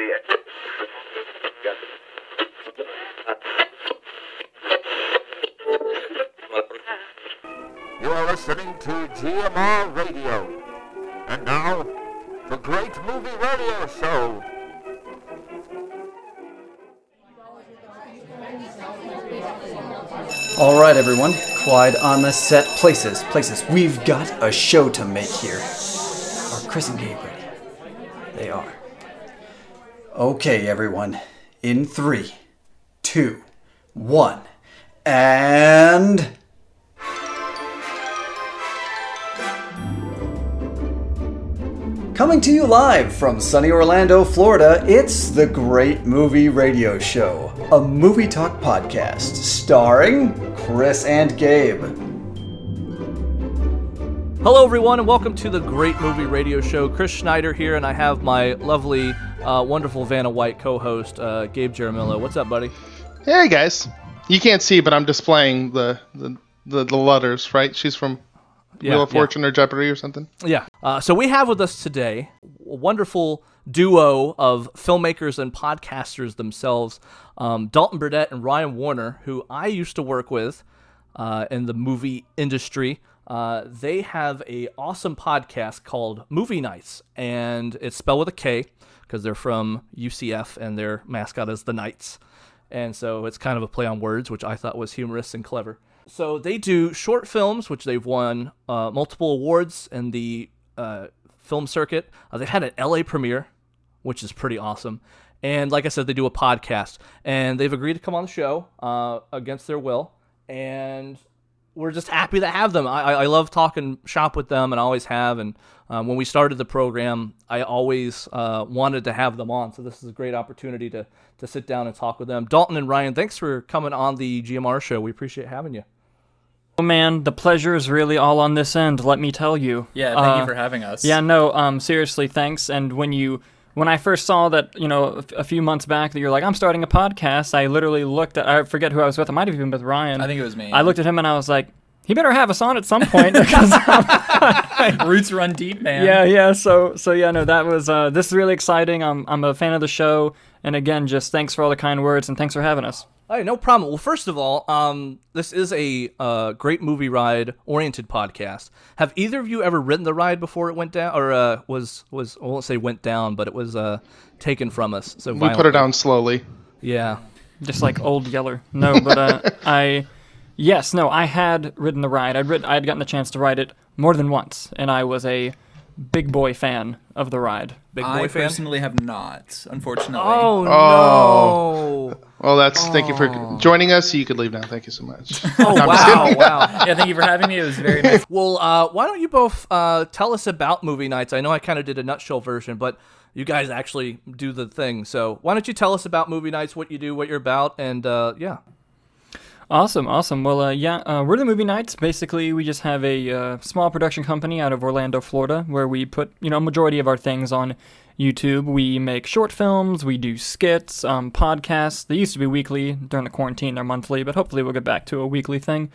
You are listening to GMR Radio. And now, the Great Movie Radio Show. All right, everyone. Clyde on the set. Places, places. We've got a show to make here. Are Chris and Gabe ready? They are. Okay, everyone. In three, two, one, and. Coming to you live from sunny Orlando, Florida, it's the Great Movie Radio Show, a movie talk podcast starring Chris and Gabe. Hello, everyone, and welcome to the Great Movie Radio Show. Chris Schneider here, and I have my lovely, uh, wonderful Vanna White co-host, uh, Gabe Jaramillo. What's up, buddy? Hey guys, you can't see, but I'm displaying the the, the, the letters. Right? She's from Yeah, Wheel of yeah. Fortune or Jeopardy or something. Yeah. Uh, so we have with us today a wonderful duo of filmmakers and podcasters themselves, um, Dalton Burdette and Ryan Woerner, who I used to work with uh, in the movie industry. Uh, they have a awesome podcast called Movie Knights, and it's spelled with a K because they're from UCF and their mascot is the Knights. And so it's kind of a play on words, which I thought was humorous and clever. So they do short films, which they've won uh, multiple awards in the uh, film circuit. Uh, they had an LA premiere, which is pretty awesome. And like I said, they do a podcast, and they've agreed to come on the show uh, against their will. And we're just happy to have them. I, I I love talking shop with them, and always have. And um, when we started the program, I always uh, wanted to have them on. So this is a great opportunity to to sit down and talk with them. Dalton and Ryan, thanks for coming on the GMR show. We appreciate having you. Oh man, the pleasure is really all on this end. Let me tell you. Yeah, thank Uh, you for having us. Yeah, no, um, seriously, thanks. And when you, when I first saw that, you know, a, f- a few months back that you're like, I'm starting a podcast, I literally looked at, I forget who I was with. I might have even been with Ryan. I think it was me. I looked at him and I was like, he better have us on at some point because Roots run deep, man. yeah, yeah. So, so yeah, no, that was. Uh, this is really exciting. I'm, I'm a fan of the show, and again, just thanks for all the kind words and thanks for having us. All right, no problem. Well, first of all, um, this is a uh, great movie ride oriented podcast. Have either of you ever ridden the ride before it went down, or uh, was was I won't say went down, but it was uh, taken from us? So We put her violently. down slowly. Yeah. just like old Yeller. No, but uh, I, yes, no, I had ridden the ride. I'd rid- I'd gotten the chance to ride it more than once, and I was a big boy fan of the ride. Big boy I fan. personally have not, unfortunately. Oh, Oh. no! Well, that's thank you for joining us. You could leave now. Thank you so much. Oh wow, wow. yeah, thank you for having me. It was very nice. Well, uh, why don't you both uh, tell us about Movie Knights? I know I kind of did a nutshell version, but you guys actually do the thing. So why don't you tell us about Movie Knights, what you do, what you're about, and uh, yeah. Awesome, awesome. Well, uh, yeah, uh, we're the Movie Knights. Basically, we just have a uh, small production company out of Orlando, Florida, where we put, you know, a majority of our things on YouTube. We make short films, we do skits, um, podcasts. They used to be weekly during the quarantine; they're monthly, but hopefully we'll get back to a weekly thing.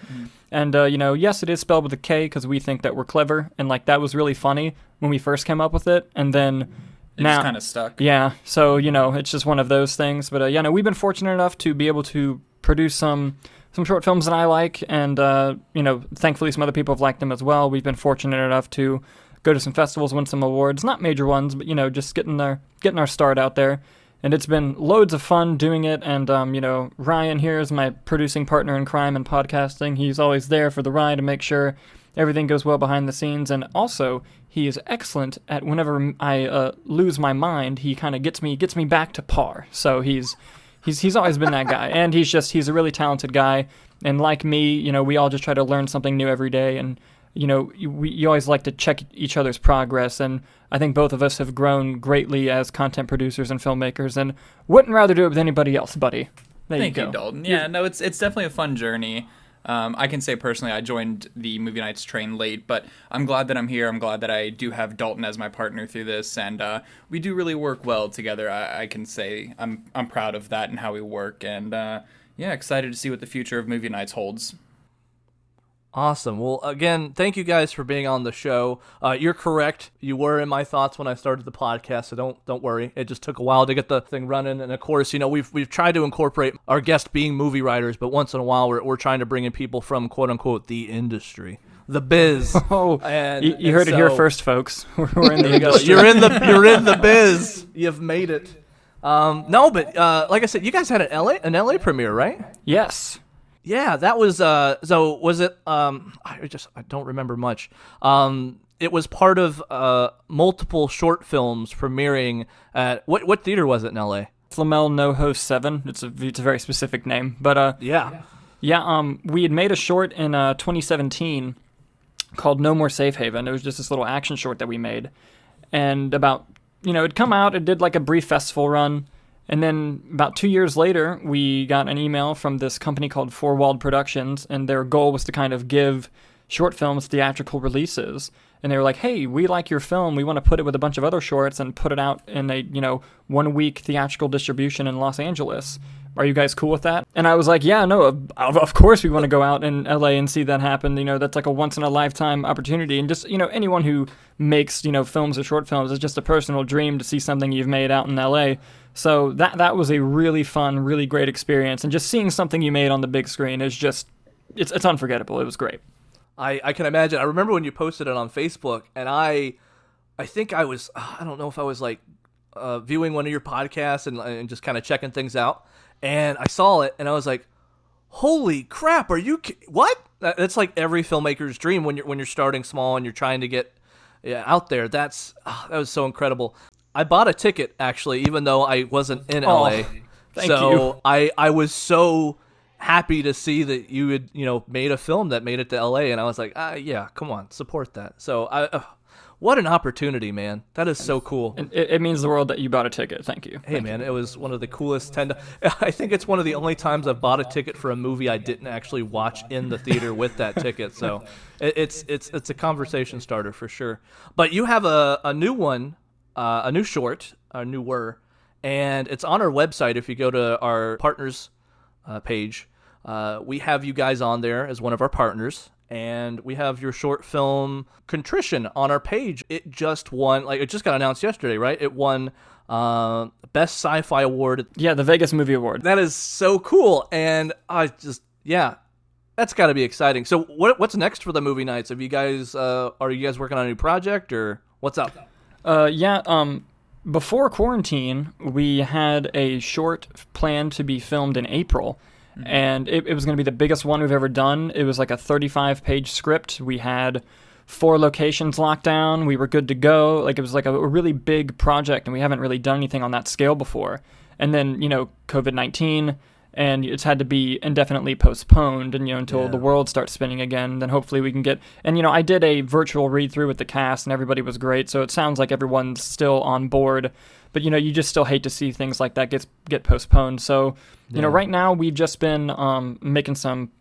And uh, you know, yes, it is spelled with a K because we think that we're clever, and like that was really funny when we first came up with it, and then. It now, kind of stuck. yeah, so you know, it's just one of those things. But uh, yeah, no, we've been fortunate enough to be able to produce some some short films that I like, and uh, you know, thankfully some other people have liked them as well. We've been fortunate enough to go to some festivals, win some awards, not major ones, but you know, just getting our getting our start out there. And it's been loads of fun doing it. And um, you know, Ryan here is my producing partner in crime and podcasting. He's always there for the ride to make sure everything goes well behind the scenes. And also, he is excellent at whenever I uh, lose my mind, he kind of gets me gets me back to par. So he's he's he's always been that guy, and he's just he's a really talented guy. And like me, you know, we all just try to learn something new every day, and you know, you, we, you always like to check each other's progress. And I think both of us have grown greatly as content producers and filmmakers, and wouldn't rather do it with anybody else, buddy. There Thank you you. Dalton. Yeah, no, it's it's definitely a fun journey. Um, I can say personally, I joined the Movie Knights train late, but I'm glad that I'm here. I'm glad that I do have Dalton as my partner through this, and uh, we do really work well together. I, I can say I'm I'm proud of that and how we work, and uh, yeah, excited to see what the future of Movie Knights holds. Awesome. Well, again, thank you guys for being on the show. Uh, you're correct. You were in my thoughts when I started the podcast, so don't don't worry. It just took a while to get the thing running, and of course, you know we've we've tried to incorporate our guests being movie writers, but once in a while we're we're trying to bring in people from quote unquote the industry, the biz. Oh, And- you, you and heard it here first, folks. We're in the industry. You're in the you're in the biz. You've made it. Um, no, but uh, like I said, you guys had an LA an LA premiere, right? Yes. Yeah, that was uh so was it um I just I don't remember much. Um it was part of uh multiple short films premiering at what what theater was it in LA? Flamel NoHo 7. It's a, it's a very specific name. But uh, Yeah. yeah, um, we had made a short in uh, 2017 called No More Safe Haven. It was just this little action short that we made. And about, you know, it'd come out, it did like a brief festival run. And then about two years later, we got an email from this company called Four Walled Productions, and their goal was to kind of give short films theatrical releases. And they were like, "Hey, we like your film. We want to put it with a bunch of other shorts and put it out in a you know one week theatrical distribution in Los Angeles. Are you guys cool with that?" And I was like, "Yeah, no, of, of course we want to go out in LA and see that happen. You know, that's like a once in a lifetime opportunity. And just you know, anyone who makes you know films or short films is just a personal dream to see something you've made out in LA." So that that was a really fun, really great experience, and just seeing something you made on the big screen is just it's it's unforgettable. It was great. I, I can imagine. I remember when you posted it on Facebook, and I, I think I was, I don't know if I was like uh, viewing one of your podcasts and, and just kind of checking things out, and I saw it, and I was like, "Holy crap! Are you what?" That- That's like every filmmaker's dream when you're when you're starting small and you're trying to get yeah, out there. That's ah, that was so incredible. I bought a ticket actually, even though I wasn't in Oh, LA. thank so you. I I was so happy to see that you had you know made a film that made it to LA, and I was like, ah, yeah, come on, support that. So I, uh, what an opportunity, man! That is so cool. It, it means the world that you bought a ticket. Thank you. Hey man, it was one of the coolest ten. I think it's one of the only times I've bought a ticket for a movie I didn't actually watch in the theater with that ticket. So it, it's it's it's a conversation starter for sure. But you have a, a new one, uh, a new short, a new newer, and it's on our website. If you go to our partners uh, page, uh, we have you guys on there as one of our partners. And we have your short film Contrition on our page. It just won, like it just got announced yesterday, right? It won uh, best sci-fi award. Yeah, the Vegas Movie Award. That is so cool, and I just yeah, that's got to be exciting. So what what's next for the Movie Knights? Have you guys uh, are you guys working on a new project or what's up? Uh, yeah. Um, before quarantine, we had a short planned to be filmed in April, and it, it was going to be the biggest one we've ever done. It was like a 35-page script. We had four locations locked down. We were good to go. Like it was like a, a really big project, and we haven't really done anything on that scale before. And then you know, COVID nineteen. And it's had to be indefinitely postponed, and you know until the world starts spinning again. Then hopefully we can get. And you know I did a virtual read through with the cast, and everybody was great. So it sounds like everyone's still on board. But you know you just still hate to see things like that get get postponed. So you know right now we've just been um, making some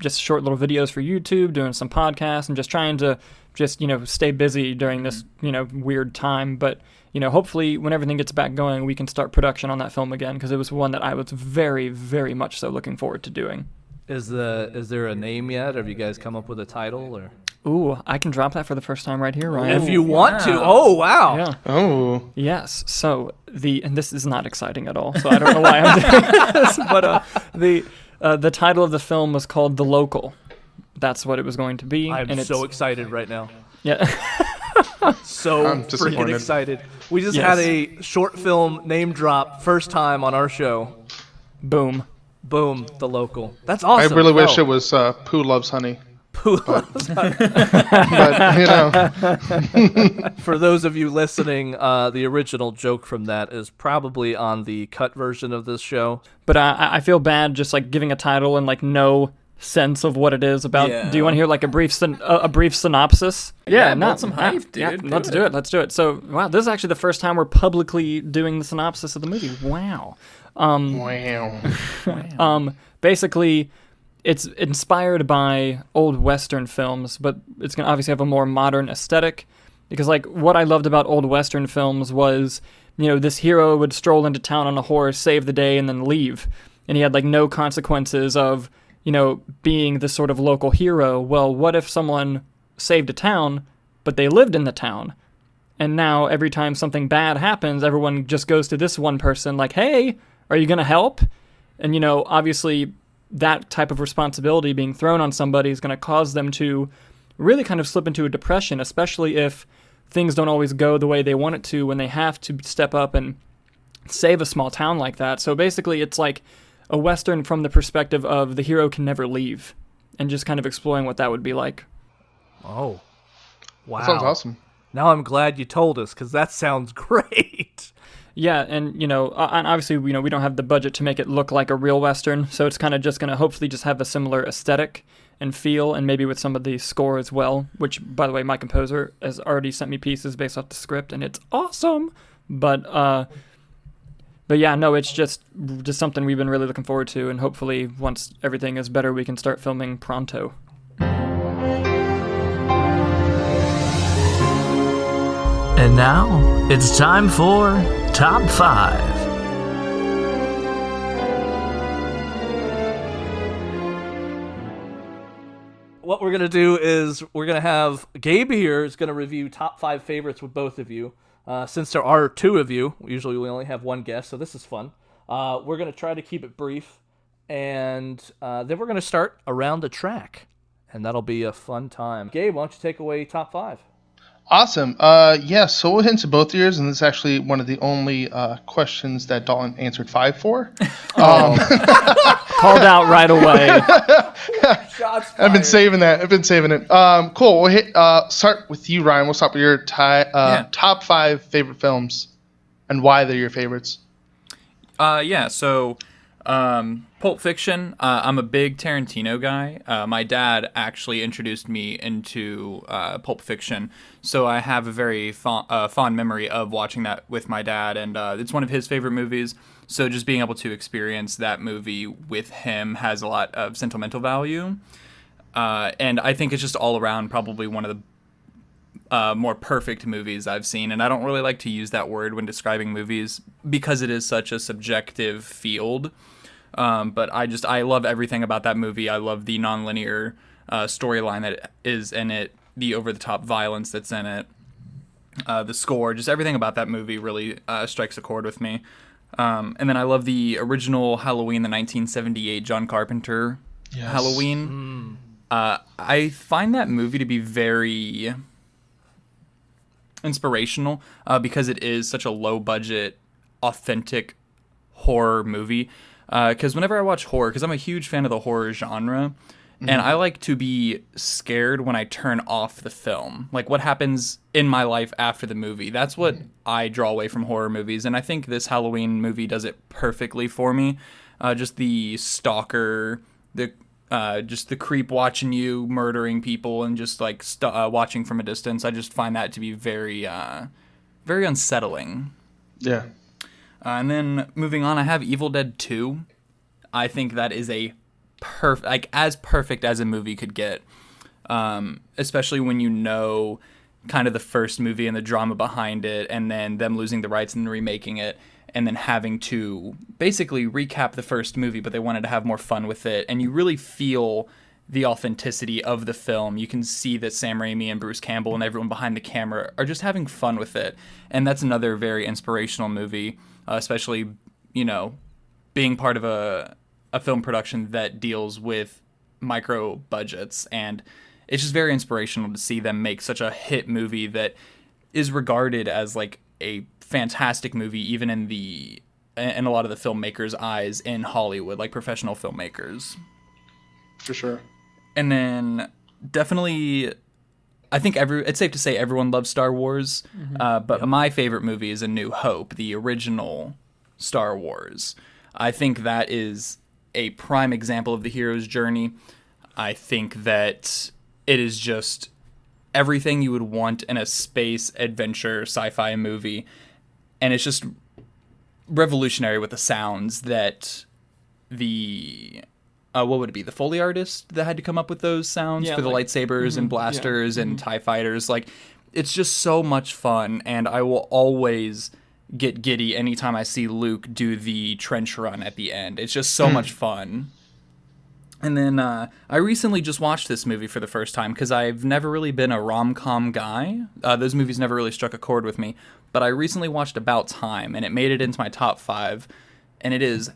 just short little videos for YouTube, doing some podcasts, and just trying to just you know stay busy during this you know weird time. But you know, hopefully when everything gets back going, we can start production on that film again because it was one that I was very, very much so looking forward to doing. Is the is there a name yet? Have you guys come up with a title or? Ooh, I can drop that for the first time right here, Ryan. if you want to, oh wow! yeah. Oh, Yes. So the and this is not exciting at all. So I don't know why I'm doing this, but uh, the uh, the title of the film was called The Local. That's what it was going to be. I'm and so excited right now. yeah. So I'm freaking excited. We just Yes. had a short film name drop first time on our show. Boom. Boom, the local. That's awesome. I awesome. really wish No. it was uh, Pooh Loves Honey. Pooh. But, you know, For those of you listening, uh, the original joke from that is probably on the cut version of this show. But uh, I I feel bad just like giving a title and like no sense of what it is about. Yeah. Do you want to hear like a brief syn- a, a brief synopsis? Yeah, no, build some hype, yeah, dude. let's Do do it. it. Let's do it. So, wow, this is actually the first time we're publicly doing the synopsis of the movie. Wow. Um, wow. um, basically, it's inspired by old Western films, but it's gonna obviously have a more modern aesthetic. Because like what I loved about old Western films was, you know, this hero would stroll into town on a horse, save the day, and then leave, and he had like no consequences of, you know, being the sort of local hero. Well, what if someone saved a town, but they lived in the town? And now every time something bad happens, everyone just goes to this one person, like, hey, are you going to help? And, you know, obviously that type of responsibility being thrown on somebody is going to cause them to really kind of slip into a depression, especially if things don't always go the way they want it to when they have to step up and save a small town like that. So basically, it's like a Western from the perspective of the hero can never leave and just kind of exploring what that would be like. Oh, wow! That sounds awesome. Now I'm glad you told us because that sounds great. Yeah, and you know, uh, and obviously, you know, we don't have the budget to make it look like a real western, so it's kind of just going to hopefully just have a similar aesthetic and feel, and maybe with some of the score as well. Which, by the way, my composer has already sent me pieces based off the script, and it's awesome. But, uh, but yeah, no, it's just just something we've been really looking forward to, and hopefully, once everything is better, we can start filming pronto. And now it's time for Top 5. What we're gonna do is we're gonna have Gabe here is gonna review top five favorites with both of you. Uh, since there are two of you, usually we only have one guest, so this is fun. Uh, we're gonna try to keep it brief, and uh, then we're gonna start around the track, and that'll be a fun time. Gabe, why don't you take away top five? Awesome. Uh, yeah, so we'll hint to both yours, and this is actually one of the only uh, questions that Dalton answered five for. Um, Called out right away. Shots I've been saving that. I've been saving it. Um, cool. We'll hit. Uh, start with you, Ryan. We'll start with your ti- uh, Yeah. top five favorite films, and why they're your favorites. Uh, yeah. So, um, Pulp Fiction. Uh, I'm a big Tarantino guy. Uh, my dad actually introduced me into uh, Pulp Fiction, so I have a very fond, uh, fond memory of watching that with my dad, and uh, it's one of his favorite movies. So just being able to experience that movie with him has a lot of sentimental value, uh, and I think it's just all around probably one of the more perfect movies I've seen. And I don't really like to use that word when describing movies because it is such a subjective field. Um, but I just I love everything about that movie. I love the nonlinear uh, storyline that is in it, the over the top violence that's in it, uh, the score, just everything about that movie really uh, strikes a chord with me. Um, and then I love the original Halloween, the 1978 John Carpenter Halloween. Uh, I find that movie to be very inspirational uh, because it is such a low budget, authentic horror movie. Because whenever I watch horror, because I'm a huge fan of the horror genre, and I like to be scared when I turn off the film. Like what happens in my life after the movie. That's what I draw away from horror movies. And I think this Halloween movie does it perfectly for me. Uh, just the stalker, the uh, just the creep watching you murdering people and just like st- uh, watching from a distance. I just find that to be very, uh, very unsettling. Yeah. Uh, and then moving on, I have Evil Dead 2. I think that is a perfect, like as perfect as a movie could get. Um, especially when you know kind of the first movie and the drama behind it, and then them losing the rights and remaking it, and then having to basically recap the first movie, but they wanted to have more fun with it, and you really feel the authenticity of the film. You can see that Sam Raimi and Bruce Campbell and everyone behind the camera are just having fun with it, and that's another very inspirational movie, uh, especially you know being part of a a film production that deals with micro budgets and it's just very inspirational to see them make such a hit movie that is regarded as like a fantastic movie even in the in a lot of the filmmakers eyes in Hollywood like professional filmmakers For sure. and then definitely I think every it's safe to say everyone loves Star Wars uh, but my favorite movie is A New Hope the original Star Wars. I think that is a prime example of the hero's journey. I think that it is just everything you would want in a space adventure sci-fi movie, and it's just revolutionary with the sounds that the uh, what would it be the foley artist that had to come up with those sounds Yeah, for the like- lightsabers and blasters and tie fighters like it's just so much fun and i will always get giddy anytime i see luke do the trench run at the end it's just so much fun And then uh, I recently just watched this movie for the first time because I've never really been a rom com guy. Uh, those movies never really struck a chord with me. But I recently watched About Time, and it made it into my top five. And it is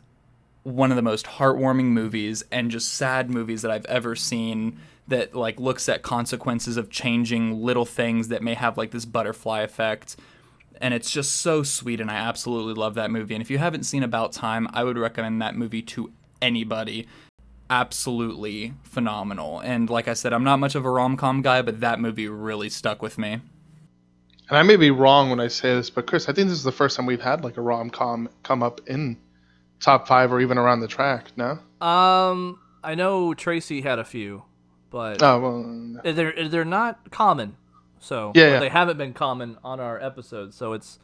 one of the most heartwarming movies and just sad movies that I've ever seen that like looks at consequences of changing little things that may have like this butterfly effect. And it's just so sweet and I absolutely love that movie. And if you haven't seen About Time I would recommend that movie to anybody. Absolutely phenomenal. And like I said I'm not much of a rom-com guy but that movie really stuck with me. And I may be wrong when I say this, but Chris, I think this is the first time we've had like a rom com come up in top five or even around the track. No? Um, I know Tracy had a few, but Oh well. they're they're not common. So Yeah, yeah. they haven't been common on our episodes. So it's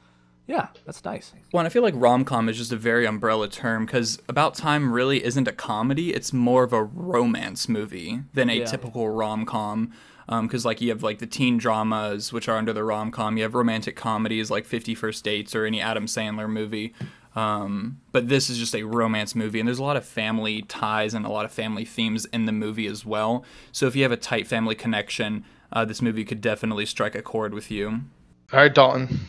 yeah, that's nice. Well, and I feel like rom com is just a very umbrella term because About Time really isn't a comedy. It's more of a romance movie than a Yeah. typical rom com. Because, like, you have like the teen dramas, which are under the rom com. You have romantic comedies like Fifty First Dates or any Adam Sandler movie. Um, but this is just a romance movie, and there's a lot of family ties and a lot of family themes in the movie as well. So, if you have a tight family connection, uh, this movie could definitely strike a chord with you. All right, Dalton.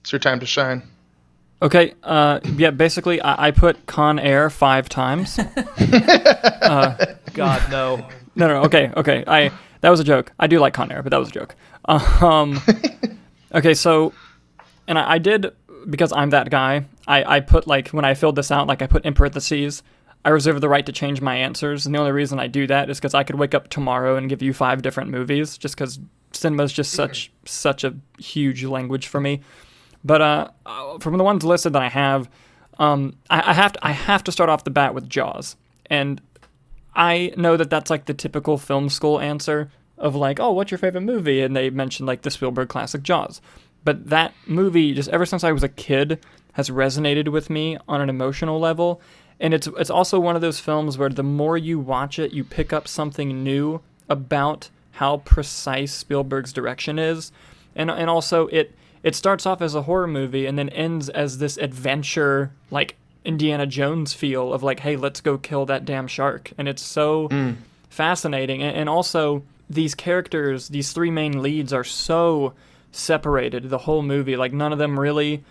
It's your time to shine. Okay, uh, yeah, basically, I, I put Con Air five times. God no. No, no, okay, okay. I that was a joke. I do like Con Air, but that was a joke. Um, okay, so, and I, I did because I'm that guy. I I put like when I filled this out, like I put in parentheses. I reserve the right to change my answers, and the only reason I do that is because I could wake up tomorrow and give you five different movies, just because cinema is just such such a huge language for me. But uh, uh, from the ones listed that I have, um, I, I have to I have to start off the bat with Jaws, and I know that that's like the typical film school answer of like, oh, what's your favorite movie? And they mentioned like the Spielberg classic Jaws. But that movie, just ever since I was a kid, has resonated with me on an emotional level. And it's it's also one of those films where the more you watch it, you pick up something new about how precise Spielberg's direction is. And and also it it starts off as a horror movie and then ends as this adventure like Indiana Jones feel of like, hey, let's go kill that damn shark. And it's so mm. fascinating. And, and also, these characters, these three main leads, are so separated the whole movie. Like, none of them really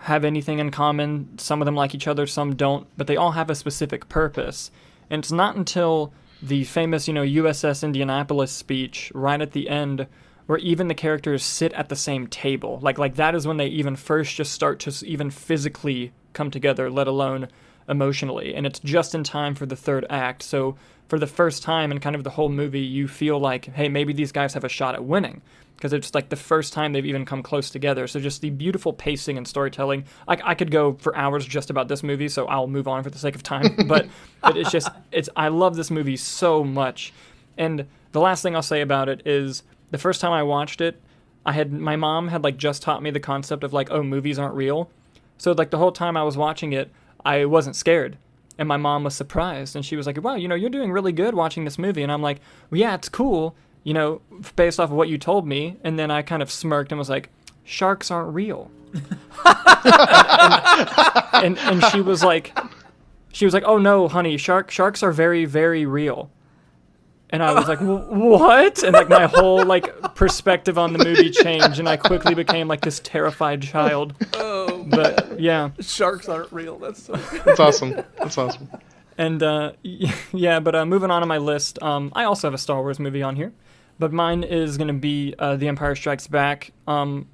have anything in common. Some of them like each other, some don't, but they all have a specific purpose. And it's not until the famous, you know, USS Indianapolis speech right at the end where even the characters sit at the same table. Like like that is when they even first just start to even physically come together, let alone emotionally. And it's just in time for the third act. So for the first time in kind of the whole movie, you feel like, hey, maybe these guys have a shot at winning. Because it's like the first time they've even come close together. So just the beautiful pacing and storytelling. I, I could go for hours just about this movie, so I'll move on for the sake of time. But but it's just it's I love this movie so much. And the last thing I'll say about it is the first time I watched it, I had my mom had like just taught me the concept of like, oh, movies aren't real. So like the whole time I was watching it, I wasn't scared. And my mom was surprised and she was like, Wow, you know, you're doing really good watching this movie. And I'm like, Well, yeah, it's cool, you know, based off of what you told me. And then I kind of smirked and was like, Sharks aren't real. and, and and she was like she was like, "Oh no, honey, shark sharks are very very real." And I was like, "Wh- "What?" And like my whole like perspective on the movie changed, and I quickly became like this terrified child. Oh, But yeah, sharks aren't real. That's so That's awesome. That's awesome. and uh, yeah, but uh, moving on to my list, um, I also have a Star Wars movie on here, but mine is gonna be uh, The Empire Strikes Back. Um,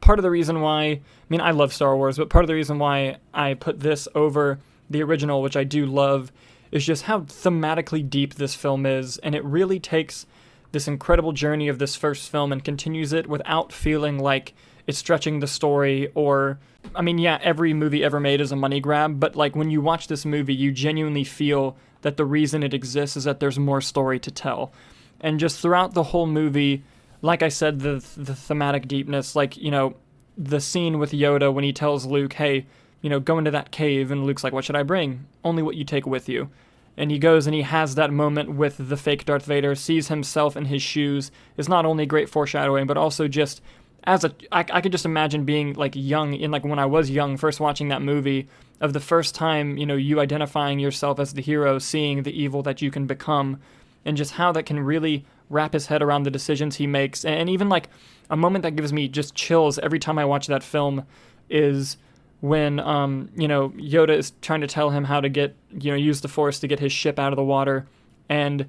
part of the reason why, I mean, I love Star Wars, but part of the reason why I put this over the original, which I do love, is just how thematically deep this film is, and it really takes this incredible journey of this first film and continues it without feeling like it's stretching the story or I mean, yeah, every movie ever made is a money grab, but like when you watch this movie, you genuinely feel that the reason it exists is that there's more story to tell. And just throughout the whole movie, like I said, the the thematic deepness, like, you know, the scene with Yoda when he tells Luke, "Hey, you know, go into that cave," and Luke's like, "What should I bring? Only what you take with you." And he goes and he has that moment with the fake Darth Vader, sees himself in his shoes, is not only great foreshadowing, but also just as a I, I could just imagine being like young in like when I was young, first watching that movie of the first time you know you identifying yourself as the hero, seeing the evil that you can become, and just how that can really wrap his head around the decisions he makes, and even like a moment that gives me just chills every time I watch that film is when um, you know Yoda is trying to tell him how to get you know use the Force to get his ship out of the water, and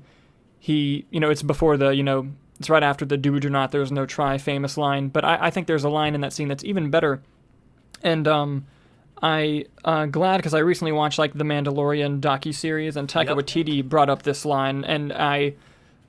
he you know it's before the you know it's right after the do or not there's no try famous line, but I, I think there's a line in that scene that's even better, and um, I uh, glad because I recently watched like the Mandalorian docu series and Taika Yep. Waititi brought up this line and I'm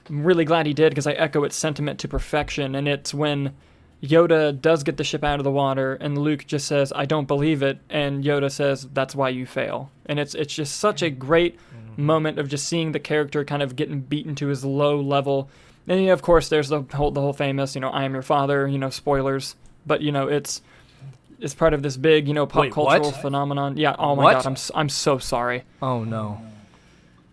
really glad he did because I echo its sentiment to perfection. And it's when Yoda does get the ship out of the water, and Luke just says, "I don't believe it," and Yoda says, "That's why you fail." And it's it's just such a great moment of just seeing the character kind of getting beaten to his low level. And you know, of course, there's the whole the whole famous, you know, "I am your father," you know, spoilers. But you know, it's it's part of this big, you know, pop Wait, cultural what? phenomenon. Yeah. Oh my What? god, I'm s- I'm so sorry. Oh no.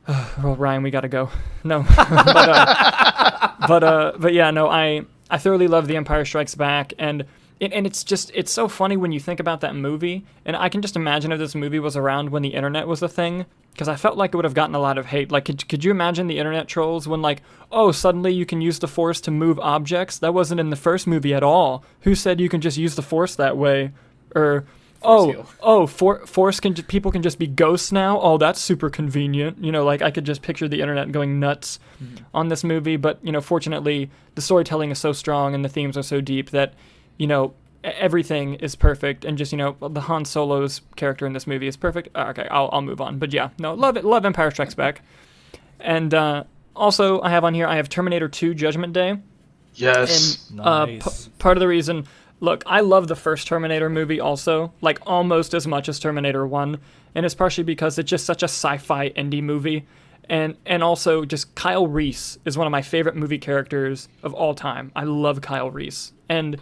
Well, Ryan, we gotta go. No, but uh, but uh, but yeah, no, I I thoroughly love The Empire Strikes Back, and and and it's just it's so funny when you think about that movie, and I can just imagine if this movie was around when the internet was a thing, because I felt like it would have gotten a lot of hate. Like, could could you imagine the internet trolls when like, oh, suddenly you can use the Force to move objects? That wasn't in the first movie at all. Who said you can just use the Force that way? Or oh, oh, for, Force can people can just be ghosts now. Oh, that's super convenient. You know, like I could just picture the internet going nuts mm-hmm. on this movie. But you know, fortunately, the storytelling is so strong and the themes are so deep that you know everything is perfect. And just you know, the Han Solo's character in this movie is perfect. Uh, Okay, I'll I'll move on. But yeah, no, love it. Love Empire Strikes Back. And uh, also, I have on here I have Terminator 2 Judgment Day. Yes. And uh, p- Nice. part of the reason, look, I love the first Terminator movie also, like almost as much as Terminator 1. And it's partially because it's just such a sci fi indie movie. And, and also, just Kyle Reese is one of my favorite movie characters of all time. I love Kyle Reese. And,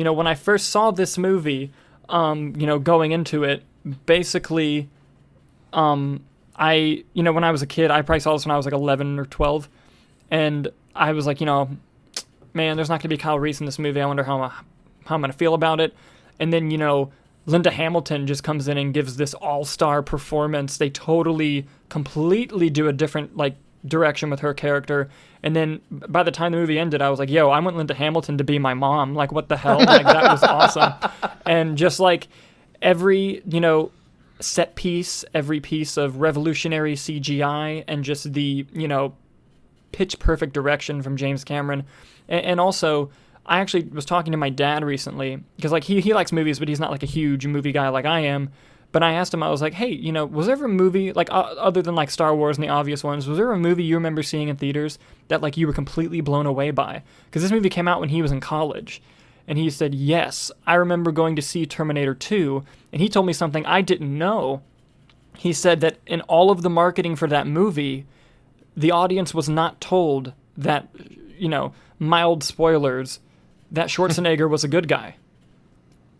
you know, when I first saw this movie, um, you know, going into it, basically, um, I, you know, when I was a kid, I probably saw this when I was like 11 or 12. And I was like, you know, man, there's not going to be Kyle Reese in this movie. I wonder how, I'm, how I'm going to feel about it. And then, you know, Linda Hamilton just comes in and gives this all star performance. They totally, completely do a different, like, direction with her character. And then by the time the movie ended, I was like, yo, I want Linda Hamilton to be my mom. Like, what the hell? Like, that was awesome. And just like every, you know, set piece, every piece of revolutionary CGI, and just the, you know, pitch perfect direction from James Cameron. And, and also, I actually was talking to my dad recently because like he, he likes movies, but he's not like a huge movie guy like I am. But I asked him, I was like, hey, you know, was there ever a movie like uh, other than like Star Wars and the obvious ones? Was there a movie you remember seeing in theaters that like you were completely blown away by? Because this movie came out when he was in college. And he said, Yes, I remember going to see Terminator 2. And he told me something I didn't know. He said that in all of the marketing for that movie, the audience was not told that, you know, mild spoilers, that Schwarzenegger was a good guy.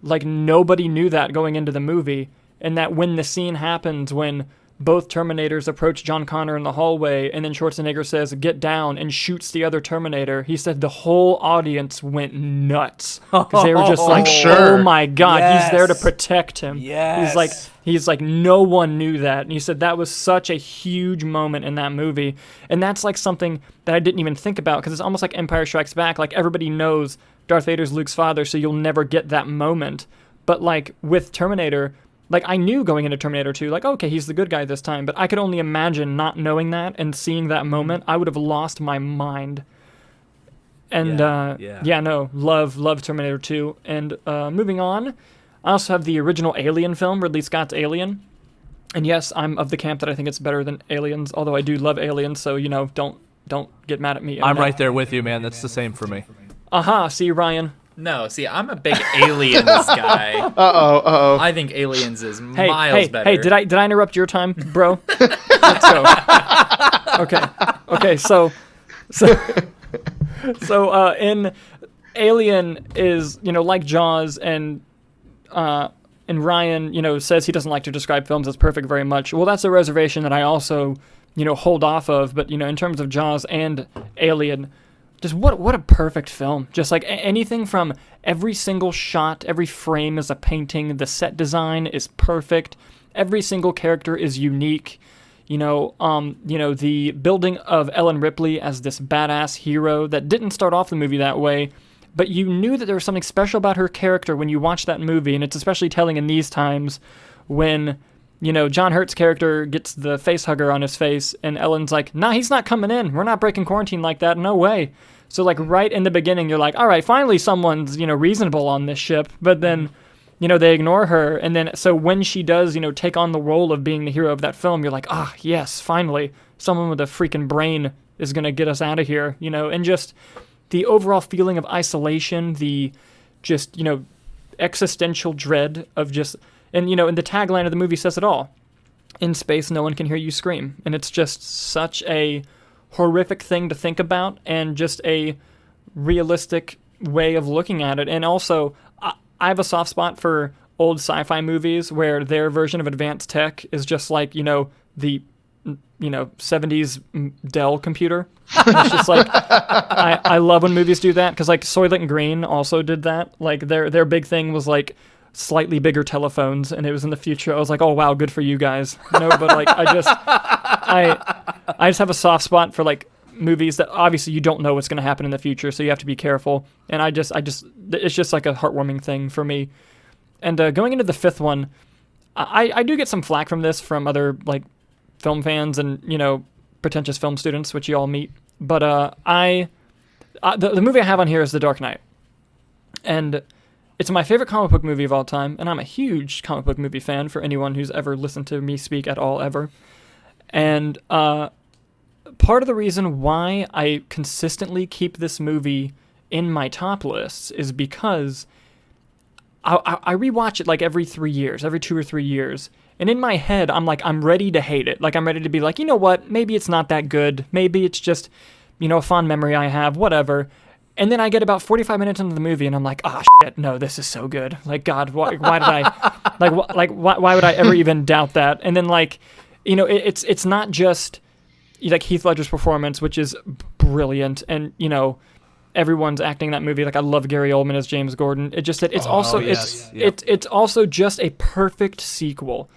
Like nobody knew that going into the movie, and that when the scene happens when both Terminators approach John Connor in the hallway, and then Schwarzenegger says, "Get down," and shoots the other Terminator. He said the whole audience went nuts because they were just like, oh sure. "Oh my god, he's there to protect him." Yes. He's like, He's like, no one knew that. And he said that was such a huge moment in that movie. And that's like something that I didn't even think about because it's almost like Empire Strikes Back. Like everybody knows Darth Vader's Luke's father, so you'll never get that moment. But like with Terminator, like I knew going into Terminator 2, like, okay, he's the good guy this time. But I could only imagine not knowing that and seeing that moment. I would have lost my mind. And Yeah, uh, yeah. yeah, no, love, love Terminator 2. And uh, moving on, I also have the original Alien film, Ridley Scott's Alien. And yes, I'm of the camp that I think it's better than Aliens, although I do love Aliens, so you know, don't don't get mad at me. I'm right there with you, man. That's the same for me. Aha, see Ryan. No, see, I'm a big aliens guy. Uh oh. Uh oh. I think aliens is Hey, miles hey, better. hey! Did I did I interrupt your time, bro? Let's go. Okay, okay. So, so, so uh, in Alien is you know like Jaws and uh, and Ryan you know says he doesn't like to describe films as perfect very much. Well, that's a reservation that I also you know hold off of. But you know in terms of Jaws and Alien, just what what a perfect film. Just like anything from every single shot, every frame is a painting. The set design is perfect. Every single character is unique. You know, um, you know the building of Ellen Ripley as this badass hero that didn't start off the movie that way, but you knew that there was something special about her character when you watched that movie, and it's especially telling in these times when you know John Hurt's character gets the face hugger on his face, and Ellen's like, "Nah, he's not coming in. We're not breaking quarantine like that. No way." So like right in the beginning, you're like, "All right, finally someone's you know reasonable on this ship," but then you know they ignore her and then so when she does you know take on the role of being the hero of that film you're like ah yes finally someone with a freaking brain is going to get us out of here you know and just the overall feeling of isolation the just you know existential dread of just and you know and the tagline of the movie says it all in space no one can hear you scream and it's just such a horrific thing to think about and just a realistic way of looking at it and also I, I have a soft spot for old sci-fi movies where their version of advanced tech is just like you know the you know 70s Dell computer. it's just like I, I love when movies do that because like Soylent Green also did that. Like their their big thing was like slightly bigger telephones and it was in the future. I was like, oh wow, good for you guys. No, but like I just I I just have a soft spot for like movies that obviously you don't know what's going to happen in the future, so you have to be careful. And I just I just it's just like a heartwarming thing for me. And uh, going into the fifth one, I I do get some flack from this from other like film fans and you know pretentious film students, which you all meet. But uh, I uh, the the movie I have on here is The Dark Knight, and it's my favorite comic book movie of all time, and I'm a huge comic book movie fan for anyone who's ever listened to me speak at all ever. And uh, part of the reason why I consistently keep this movie in my top lists is because I, I, I rewatch it like every three years, every two or three years. And in my head, I'm like, I'm ready to hate it. Like, I'm ready to be like, you know what? Maybe it's not that good. Maybe it's just, you know, a fond memory I have, whatever. And then I get about 45 minutes into the movie and I'm like, oh, shit, no, this is so good. Like, God, why, why did I, like, wh- like why, why would I ever even doubt that? And then, like, you know, it, it's, it's not just, like, Heath Ledger's performance, which is brilliant. And, you know, everyone's acting in that movie. Like I love Gary Oldman as James Gordon. It just that it's oh, also yes. it's Yep. it's it's also just a perfect sequel.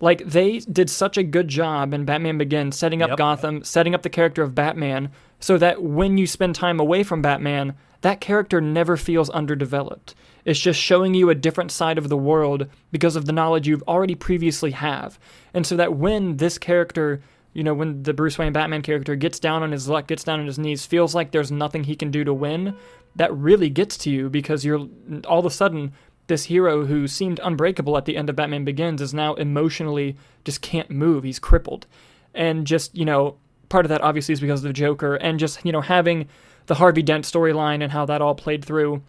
Like they did such a good job in Batman Begins setting up Yep. Gotham, setting up the character of Batman so that when you spend time away from Batman, that character never feels underdeveloped. It's just showing you a different side of the world because of the knowledge you've already previously have. And so that when this character you know, when the Bruce Wayne Batman character gets down on his luck, gets down on his knees, feels like there's nothing he can do to win, that really gets to you because you're all of a sudden this hero who seemed unbreakable at the end of Batman Begins is now emotionally just can't move. He's crippled. And just, you know, part of that obviously is because of the Joker and just, you know, having the Harvey Dent storyline and how that all played through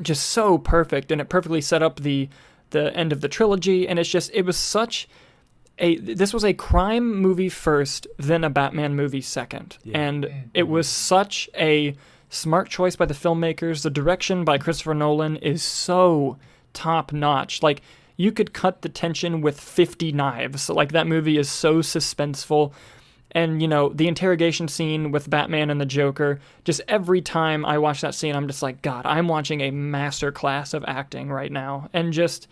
just so perfect. And it perfectly set up the the end of the trilogy. And it's just it was such a this was a crime movie first, then a Batman movie second, and it was such a smart choice by the filmmakers. The direction by Christopher Nolan is so top notch. Like you could cut the tension with 50 knives. Like that movie is so suspenseful. And you know, the interrogation scene with Batman and the Joker, just every time I watch that scene, I'm just like, God, I'm watching a master class of acting right now. And just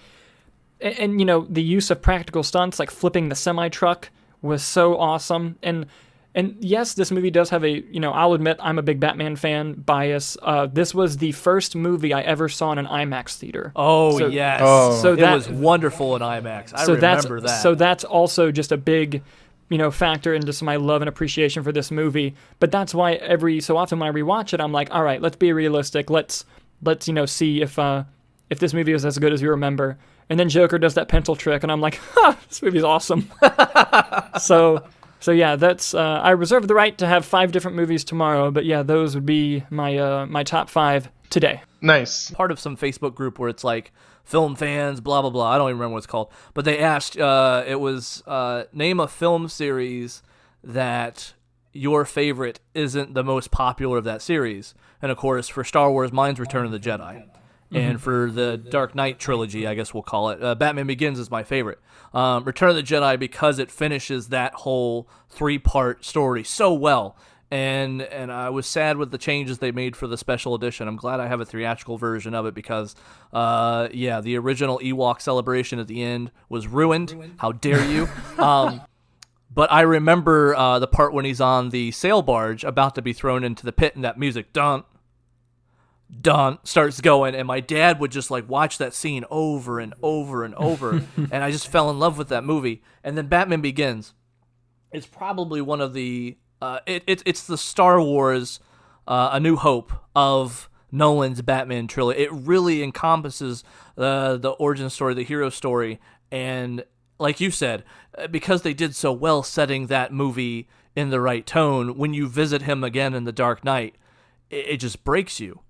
and, and you know the use of practical stunts like flipping the semi truck was so awesome and and yes this movie does have a you know i'll admit i'm a big batman fan bias. Uh, this was the first movie i ever saw in an imax theater. Oh So- yes, Oh. so it that- was wonderful in IMAX. I so that's remember that. so that's also just a big you know factor into my love and appreciation for this movie. But that's why every so often when i rewatch it i'm like all right let's be realistic. Let's let's you know see if uh if this movie is as good as you remember. And then joker does that pencil trick and i'm like ha this movie's awesome. So so yeah that's uh, i reserve the right to have five different movies tomorrow but yeah those would be my uh my top five today Nice. part of some Facebook group where it's like film fans, blah blah blah. I don't even remember what it's called, but they asked. Uh, it was uh, name a film series that your favorite isn't the most popular of that series, and of course for Star Wars, mine's Return of the Jedi. And for the Dark Knight trilogy, I guess we'll call it, uh, Batman Begins is my favorite. Um, Return of the Jedi because it finishes that whole three part story so well and and I was sad with the changes they made for the special edition. I'm glad I have a theatrical version of it because, uh, yeah, the original Ewok celebration at the end was ruined. How dare you? um, but I remember uh, the part when he's on the sail barge about to be thrown into the pit, and that music, dun, dun, starts going, and my dad would just like watch that scene over and over and over, and I just fell in love with that movie. And then Batman Begins. It's probably one of the uh, it, it it's the Star Wars uh, A New Hope of Nolan's Batman trilogy. It really encompasses uh, the origin story, the hero story, and like you said, uh, because they did so well setting that movie in the right tone, when you visit him again in The Dark Knight, it, it just breaks you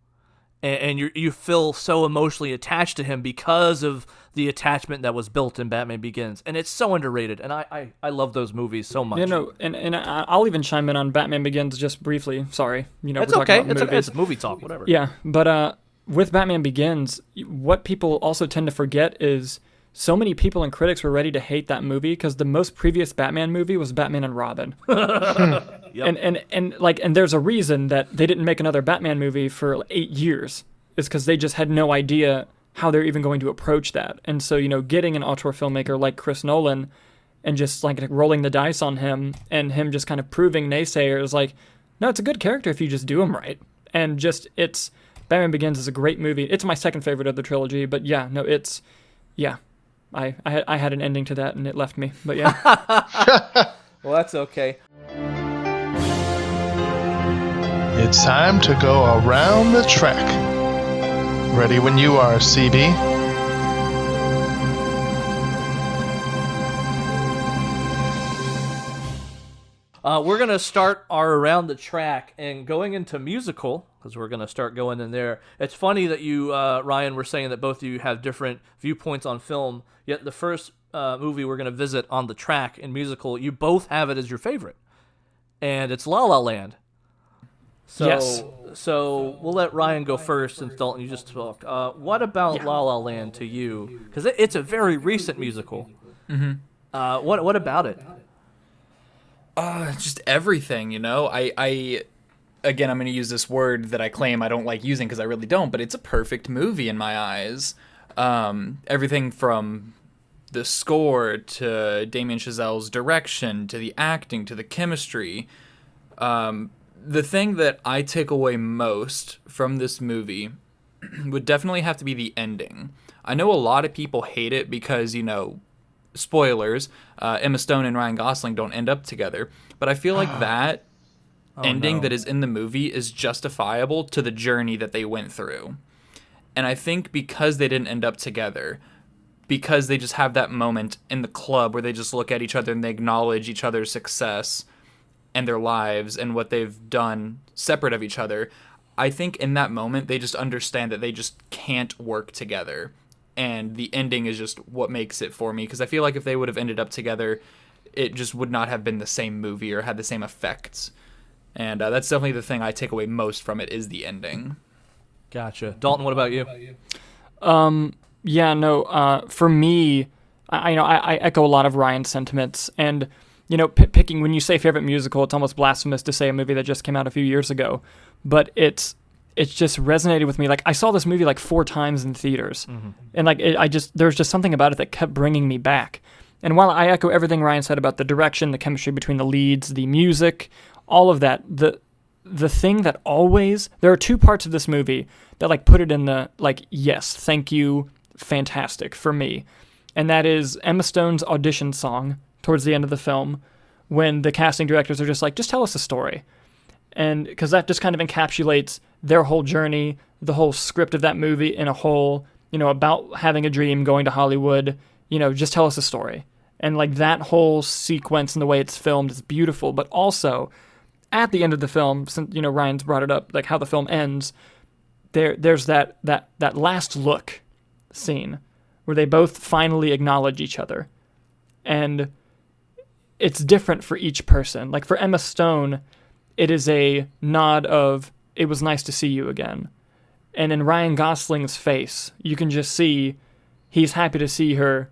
and, and you you feel so emotionally attached to him because of the attachment that was built in Batman Begins, and it's so underrated. And I I, I love those movies so much. You know, and and I'll even chime in on Batman Begins just briefly. Sorry, you know, it's we're talking okay. about It's, movies. it's movie talk, whatever. Yeah, but uh, with Batman Begins, what people also tend to forget is so many people and critics were ready to hate that movie because the most previous Batman movie was Batman and Robin. And and and like and there's a reason that they didn't make another Batman movie for eight years. Is because they just had no idea how they're even going to approach that. And so you know, getting an auteur filmmaker like Chris Nolan and just like rolling the dice on him and him just kind of proving naysayers like, no, it's a good character if you just do him right. And just it's Batman Begins is a great movie. It's my second favorite of the trilogy, but yeah, no, it's yeah. I I I had an ending to that and it left me. But yeah. Well, that's okay. It's time to go around the track. Ready when you are, CB. Uh, we're gonna start our around the track and going into musical because we're gonna start going in there. It's funny that you, uh, Ryan, were saying that both of you have different viewpoints on film. Yet the first uh, movie we're gonna visit on the track in musical, you both have it as your favorite, and it's La La Land. So, Yes. so we'll let Ryan go first since Dalton you just talked. Uh, what about La La Land to you? Because it, it's a very recent musical. Mm-hmm. Uh, what what about it? Uh, just everything, you know. I, I, again, I'm going to use this word that I claim I don't like using because I really don't, but it's a perfect movie in my eyes. Um, everything from the score to Damien Chazelle's direction to the acting to the chemistry. Um, the thing that I take away most from this movie would definitely have to be the ending. I know a lot of people hate it because, you know, spoilers, uh, Emma Stone and Ryan Gosling don't end up together. But I feel like that ending no. that is in the movie is justifiable to the journey that they went through. And I think because they didn't end up together, because they just have that moment in the club where they just look at each other and they acknowledge each other's success and their lives and what they've done separate of each other, I think in that moment they just understand that they just can't work together. And the ending is just what makes it for me because I feel like if they would have ended up together, it just would not have been the same movie or had the same effects. And uh, that's definitely the thing I take away most from it is the ending. Gotcha. Dalton, what about you? Um, yeah, no. Uh, for me, I, I know I, I echo a lot of Ryan's sentiments, and you know, p- picking when you say favorite musical, it's almost blasphemous to say a movie that just came out a few years ago, but it's it's just resonated with me. Like I saw this movie like four times in theaters, mm-hmm. and like it, I just there's just something about it that kept bringing me back. And while I echo everything Ryan said about the direction, the chemistry between the leads, the music, all of that, the the thing that always there are two parts of this movie that like put it in the like yes thank you fantastic for me and that is emma stone's audition song towards the end of the film when the casting directors are just like just tell us a story. And because that just kind of encapsulates their whole journey the whole script of that movie in a whole you know about having a dream going to hollywood you know just tell us a story. And like that whole sequence and the way it's filmed is beautiful but also at the end of the film, since you know Ryan's brought it up, like how the film ends, there there's that that that last look scene where they both finally acknowledge each other, and it's different for each person. Like for Emma Stone, it is a nod of "it was nice to see you again," and in Ryan Gosling's face, you can just see he's happy to see her,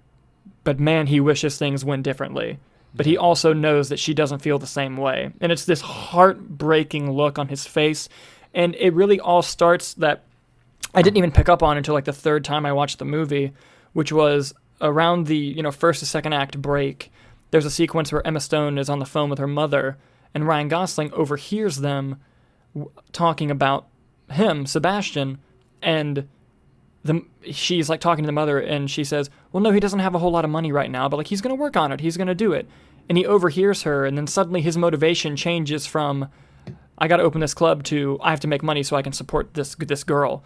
but man, he wishes things went differently. but he also knows that she doesn't feel the same way. And it's this heartbreaking look on his face. And it really all starts that I didn't even pick up on until like the third time I watched the movie, which was around the, you know, first to second act break. There's a sequence where Emma Stone is on the phone with her mother and Ryan Gosling overhears them w- talking about him, Sebastian, and the she's like talking to the mother and she says, "Well, no, he doesn't have a whole lot of money right now, but like he's going to work on it. He's going to do it." And he overhears her and then suddenly his motivation changes from I got to open this club to I have to make money so I can support this this girl.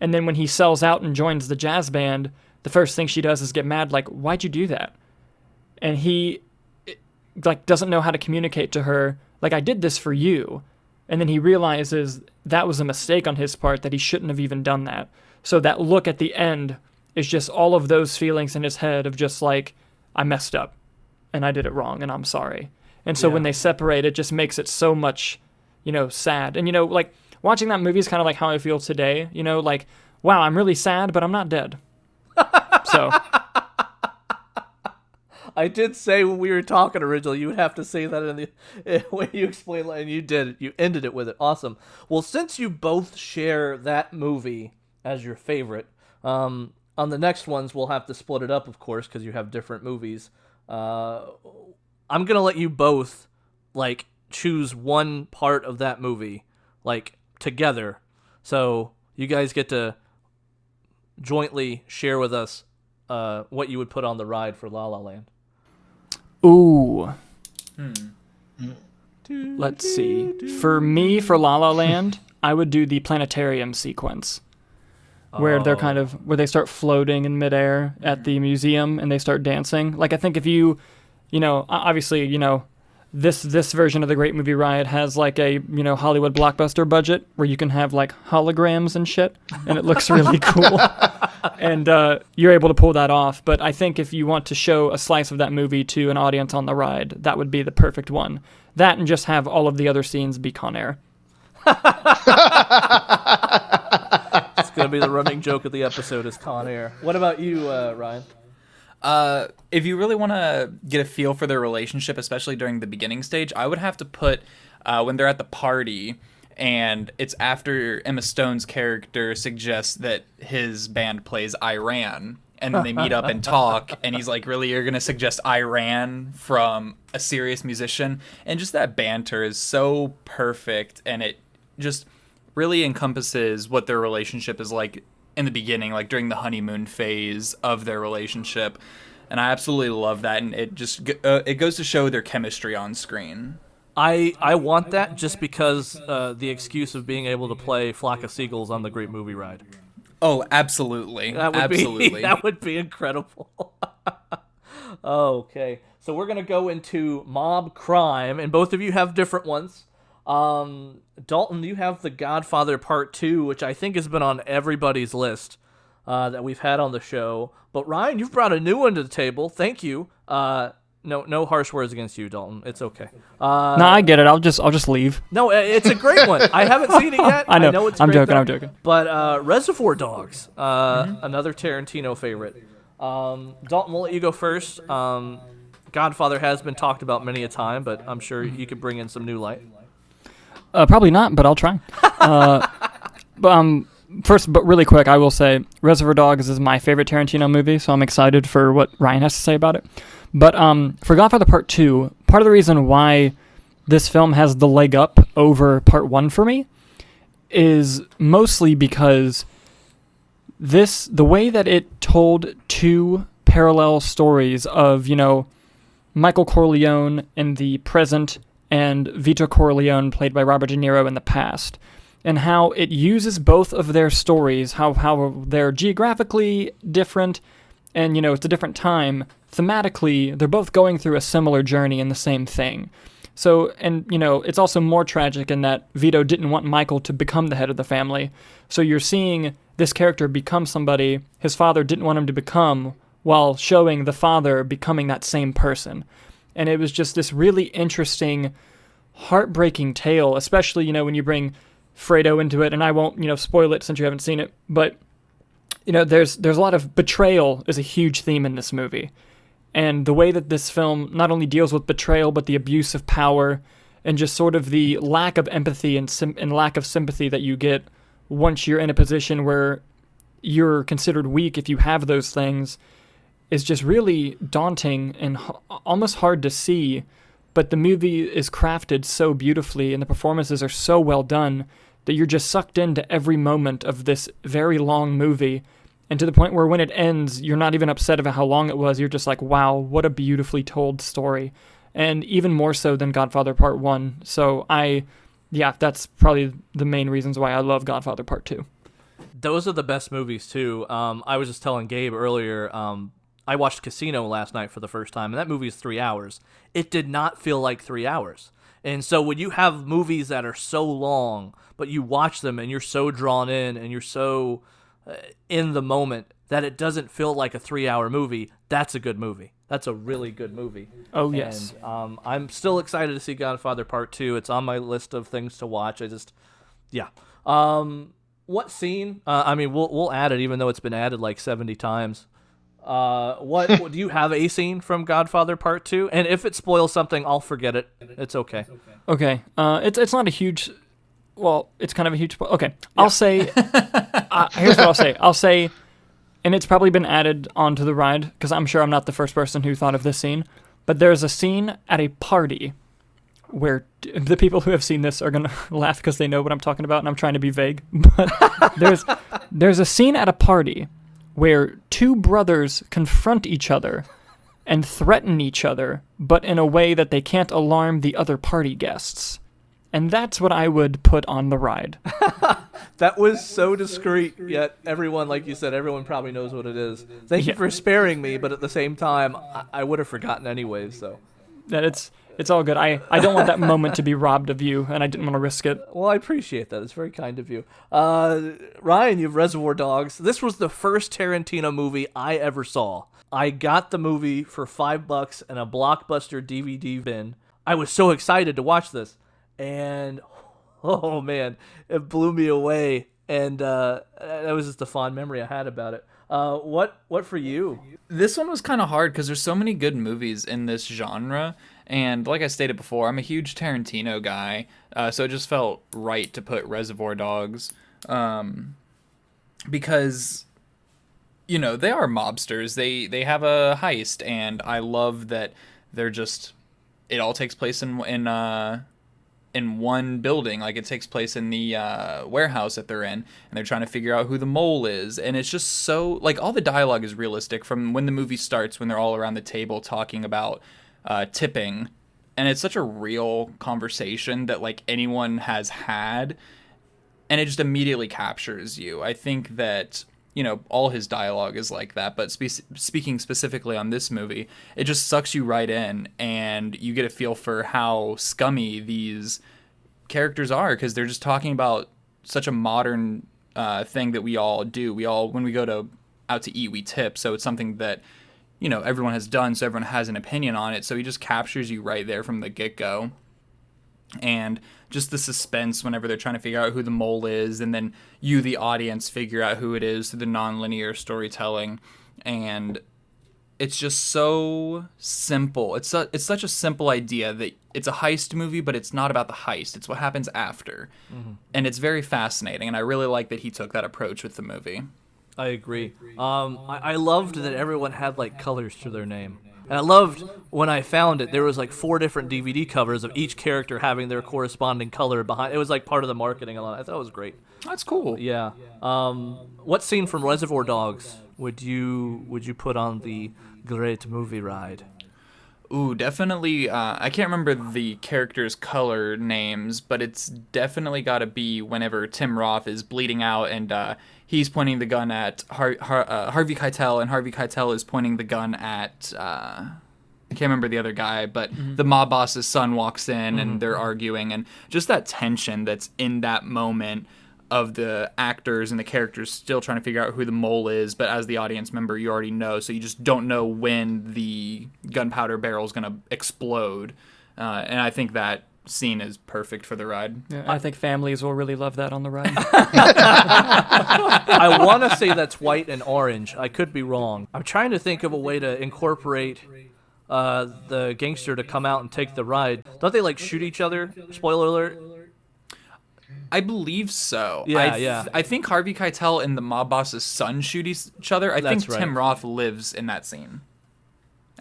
And then when he sells out and joins the jazz band, the first thing she does is get mad like, "Why'd you do that?" And he like doesn't know how to communicate to her like I did this for you. And then he realizes that was a mistake on his part that he shouldn't have even done that. So that look at the end is just all of those feelings in his head of just like I messed up and I did it wrong and I'm sorry. And so when they separate it just makes it so much, you know, sad. And you know, like watching that movie is kind of like how I feel today, you know, like wow, I'm really sad, but I'm not dead. so I did say when we were talking originally, you would have to say that in the when you explain, and you did. it. You ended it with it. Awesome. Well, since you both share that movie as your favorite, um, on the next ones we'll have to split it up, of course, because you have different movies. Uh, I'm gonna let you both like choose one part of that movie, like together. So you guys get to jointly share with us uh, what you would put on the ride for La La Land. Ooh. Hmm. Let's see. For me, for La La Land, I would do the planetarium sequence, where they're kind of where they start floating in midair at the hmm. museum and they start dancing. Like I think if you, you know, obviously, you know, this this version of the Great Movie Ride has like a you know Hollywood blockbuster budget where you can have like holograms and shit, and it looks really cool. and uh, you're able to pull that off. But I think if you want to show a slice of that movie to an audience on the ride, that would be the perfect one. That and just have all of the other scenes be Con Air. It's gonna be the running joke of the episode is Con Air. What about you, uh, Ryan? Uh, if you really want to get a feel for their relationship, especially during the beginning stage, I would have to put uh, when they're at the party and it's after Emma Stone's character suggests that his band plays I Ran. And then they meet up and talk, and he's like, "Really, you're gonna suggest I Ran from a serious musician?" And just that banter is so perfect, and it just really encompasses what their relationship is like in the beginning, like during the honeymoon phase of their relationship. And I absolutely love that, and it just uh, it goes to show their chemistry on screen. I I want that just because uh, the excuse of being able to play Flock of Seagulls on the Great Movie Ride. Oh, absolutely, That would absolutely. be that would be incredible. okay, so we're gonna go into mob crime, and both of you have different ones. Um, Dalton, you have The Godfather Part Two, which I think has been on everybody's list uh, that we've had on the show. But Ryan, you've brought a new one to the table. Thank you. Uh, no, no harsh words against you, Dalton. It's okay. Uh, no, I get it. I'll just I'll just leave. no, it's a great one. I haven't seen it yet. I know. it's I'm joking, though. I'm joking. But uh, Reservoir Dogs, uh, another Tarantino favorite. Um, Dalton, we'll let you go first. Um, Godfather has been talked about many a time, but I'm sure you could bring in some new light. Uh, probably not, but I'll try. Uh, but um, first, but really quick, I will say Reservoir Dogs is my favorite Tarantino movie, so I'm excited for what Ryan has to say about it. But um, for Godfather Part Two, part of the reason why this film has the leg up over Part One for me is mostly because this the way that it told two parallel stories of you know Michael Corleone in the present and Vito Corleone played by Robert De Niro in the past and how it uses both of their stories how how they're geographically different and you know it's a different time thematically they're both going through a similar journey in the same thing. So and you know it's also more tragic in that Vito didn't want Michael to become the head of the family. So you're seeing this character become somebody his father didn't want him to become while showing the father becoming that same person and it was just this really interesting heartbreaking tale especially you know when you bring Fredo into it. And I won't you know spoil it since you haven't seen it. But you know there's there's a lot of betrayal is a huge theme in this movie. And the way that this film not only deals with betrayal, but the abuse of power and just sort of the lack of empathy and, sim- and lack of sympathy that you get once you're in a position where you're considered weak if you have those things is just really daunting and h- almost hard to see. But the movie is crafted so beautifully and the performances are so well done that you're just sucked into every moment of this very long movie. And to the point where when it ends, you're not even upset about how long it was. You're just like, wow, what a beautifully told story. And even more so than Godfather Part 1. So I, yeah, that's probably the main reasons why I love Godfather Part 2. Those are the best movies too. Um, I was just telling Gabe earlier. Um, I watched Casino last night for the first time, and that movie is three hours. It did not feel like three hours. And so when you have movies that are so long, but you watch them and you're so drawn in and you're so uh, in the moment that it doesn't feel like a three-hour movie, that's a good movie. That's a really good movie. Oh, yes. And, um, I'm still excited to see Godfather Part Two. It's on my list of things to watch. I just, yeah. Um, what scene? Uh, I mean, we'll we'll add it, even though it's been added like 70 times. Uh, what do you have a scene from Godfather Part Two? And if it spoils something, I'll forget it. It's okay. Okay. Uh, it's it's not a huge. Well, it's kind of a huge. Okay, I'll say. uh, here's what I'll say. I'll say, and it's probably been added onto the ride because I'm sure I'm not the first person who thought of this scene. But there's a scene at a party where t- the people who have seen this are gonna laugh because they know what I'm talking about, and I'm trying to be vague. But there's there's a scene at a party where two brothers confront each other and threaten each other, but in a way that they can't alarm the other party guests. And that's what I would put on the ride. That was so discreet, yet everyone, like you said, everyone probably knows what it is. Thank you for sparing me, but at the same time, I, I would have forgotten anyways. So, that it's it's all good. I, I don't want that moment to be robbed of you, and I didn't want to risk it. well, I appreciate that. It's very kind of you. Uh, Ryan, you have Reservoir Dogs. This was the first Tarantino movie I ever saw. I got the movie for five bucks in a blockbuster DVD bin. I was so excited to watch this, and oh man, it blew me away. And uh, that was just a fond memory I had about it. Uh, what what for you? This one was kind of hard because there's so many good movies in this genre, and like I stated before, I'm a huge Tarantino guy, uh, so it just felt right to put Reservoir Dogs, um, because you know they are mobsters. They they have a heist, and I love that they're just it all takes place in in uh in one building like it takes place in the uh, warehouse that they're in and they're trying to figure out who the mole is and it's just so like all the dialogue is realistic from when the movie starts when they're all around the table talking about uh, tipping and it's such a real conversation that like anyone has had and it just immediately captures you. I think that you know all his dialogue is like that but spe- speaking specifically on this movie it just sucks you right in and you get a feel for how scummy these characters are because they're just talking about such a modern uh, thing that we all do. We all when we go to out to eat we tip so it's something that you know everyone has done so everyone has an opinion on it. So he just captures you right there from the get-go. And just the suspense whenever they're trying to figure out who the mole is and then you the audience figure out who it is through the non-linear storytelling. And it's just so simple. It's su- it's such a simple idea that it's a heist movie but it's not about the heist. It's what happens after. Mm-hmm. And it's very fascinating and i really like that he took that approach with the movie I agree. Um, I, I loved that everyone had like colors to their name, and I loved when I found it. There was like four different DVD covers of each character having their corresponding color behind. It was like part of the marketing. A lot. I thought it was great. that's cool Yeah. Um, what scene from Reservoir Dogs would you would you put on the great movie ride? Ooh, definitely. Uh, I can't remember the characters' color names, but it's definitely got to be whenever Tim Roth is bleeding out and uh, he's pointing the gun at Har- Har- uh, Harvey Keitel, and Harvey Keitel is pointing the gun at. Uh, I can't remember the other guy, but the mob boss's son walks in and they're arguing, and just that tension that's in that moment of the actors and the characters still trying to figure out who the mole is, but as the audience member, you already know, so you just don't know when the gunpowder barrel is going to explode. Uh, and I think that scene is perfect for the ride. Yeah, I think families will really love that on the ride. I want to say that's white and orange. I could be wrong. I'm trying to think of a way to incorporate uh, the gangster to come out and take the ride. Don't they like shoot each other? Spoiler alert. I believe so. Yeah, I th- yeah. I think Harvey Keitel and the mob boss's son shoot each other. I That's think Tim right. Roth lives in that scene.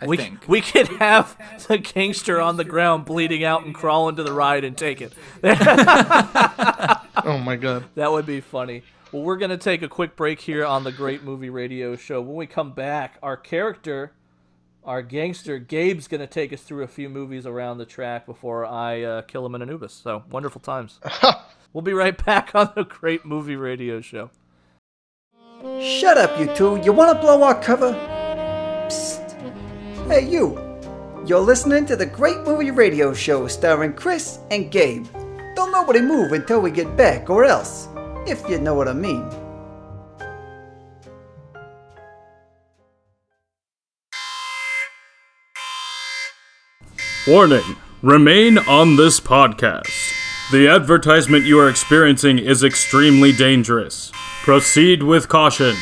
I we think. we could have the gangster on the ground bleeding out and crawl into the ride and take it. Oh my god. That would be funny. Well, we're going to take a quick break here on the Great Movie Radio Show. When we come back, our character, our gangster, Gabe's going to take us through a few movies around the track before I uh, kill him in Anubis. So, wonderful times. we'll be right back on the Great Movie Radio Show. Shut up, you two. You want to blow our cover? Psst. Hey, you. You're listening to the Great Movie Radio Show starring Chris and Gabe. Don't nobody move until we get back, or else, if you know what I mean. Warning Remain on this podcast. The advertisement you are experiencing is extremely dangerous. Proceed with caution.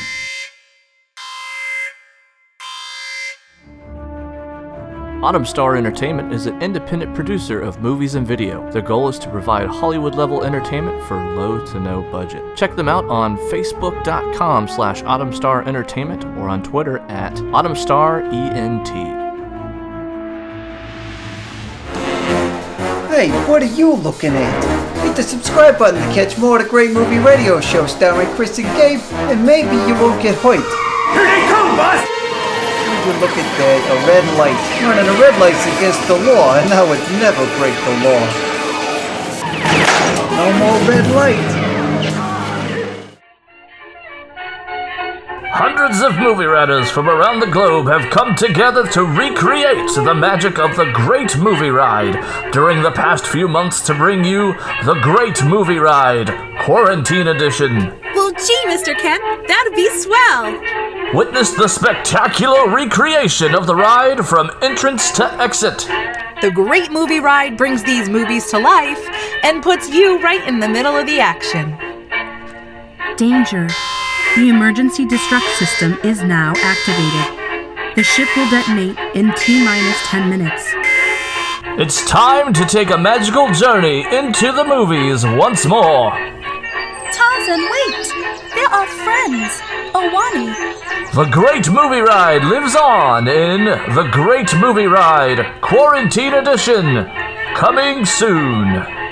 Autumn Star Entertainment is an independent producer of movies and video. Their goal is to provide Hollywood level entertainment for low to no budget. Check them out on facebook.com slash Autumn Star Entertainment or on Twitter at Autumn Star ENT. Hey, what are you looking at? Hit the subscribe button to catch more of the Great Movie Radio Show starring Chris and Gabe, and maybe you won't get hurt. Here they come, boss! You look at a red light. Running a red light's against the law, and I would never break the law. No more red light. Hundreds of movie writers from around the globe have come together to recreate the magic of the Great Movie Ride during the past few months to bring you the Great Movie Ride Quarantine Edition. Well, gee, Mr. Kent, that'd be swell. Witness the spectacular recreation of the ride from entrance to exit. The great movie ride brings these movies to life and puts you right in the middle of the action. Danger. The emergency destruct system is now activated. The ship will detonate in T minus 10 minutes. It's time to take a magical journey into the movies once more. Tarzan, wait! There are friends! Owani! The Great Movie Ride lives on in The Great Movie Ride Quarantine Edition. Coming soon.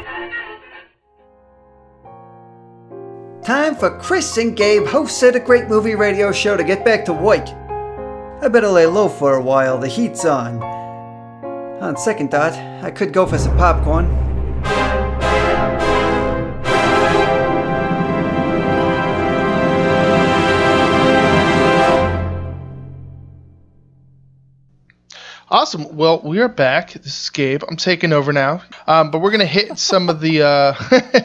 Time for Chris and Gabe, hosts of the Great Movie Radio Show, to get back to work. I better lay low for a while, the heat's on. On second thought, I could go for some popcorn. Awesome. Well, we are back. This is Gabe. I'm taking over now. Um, but we're gonna hit some of the uh,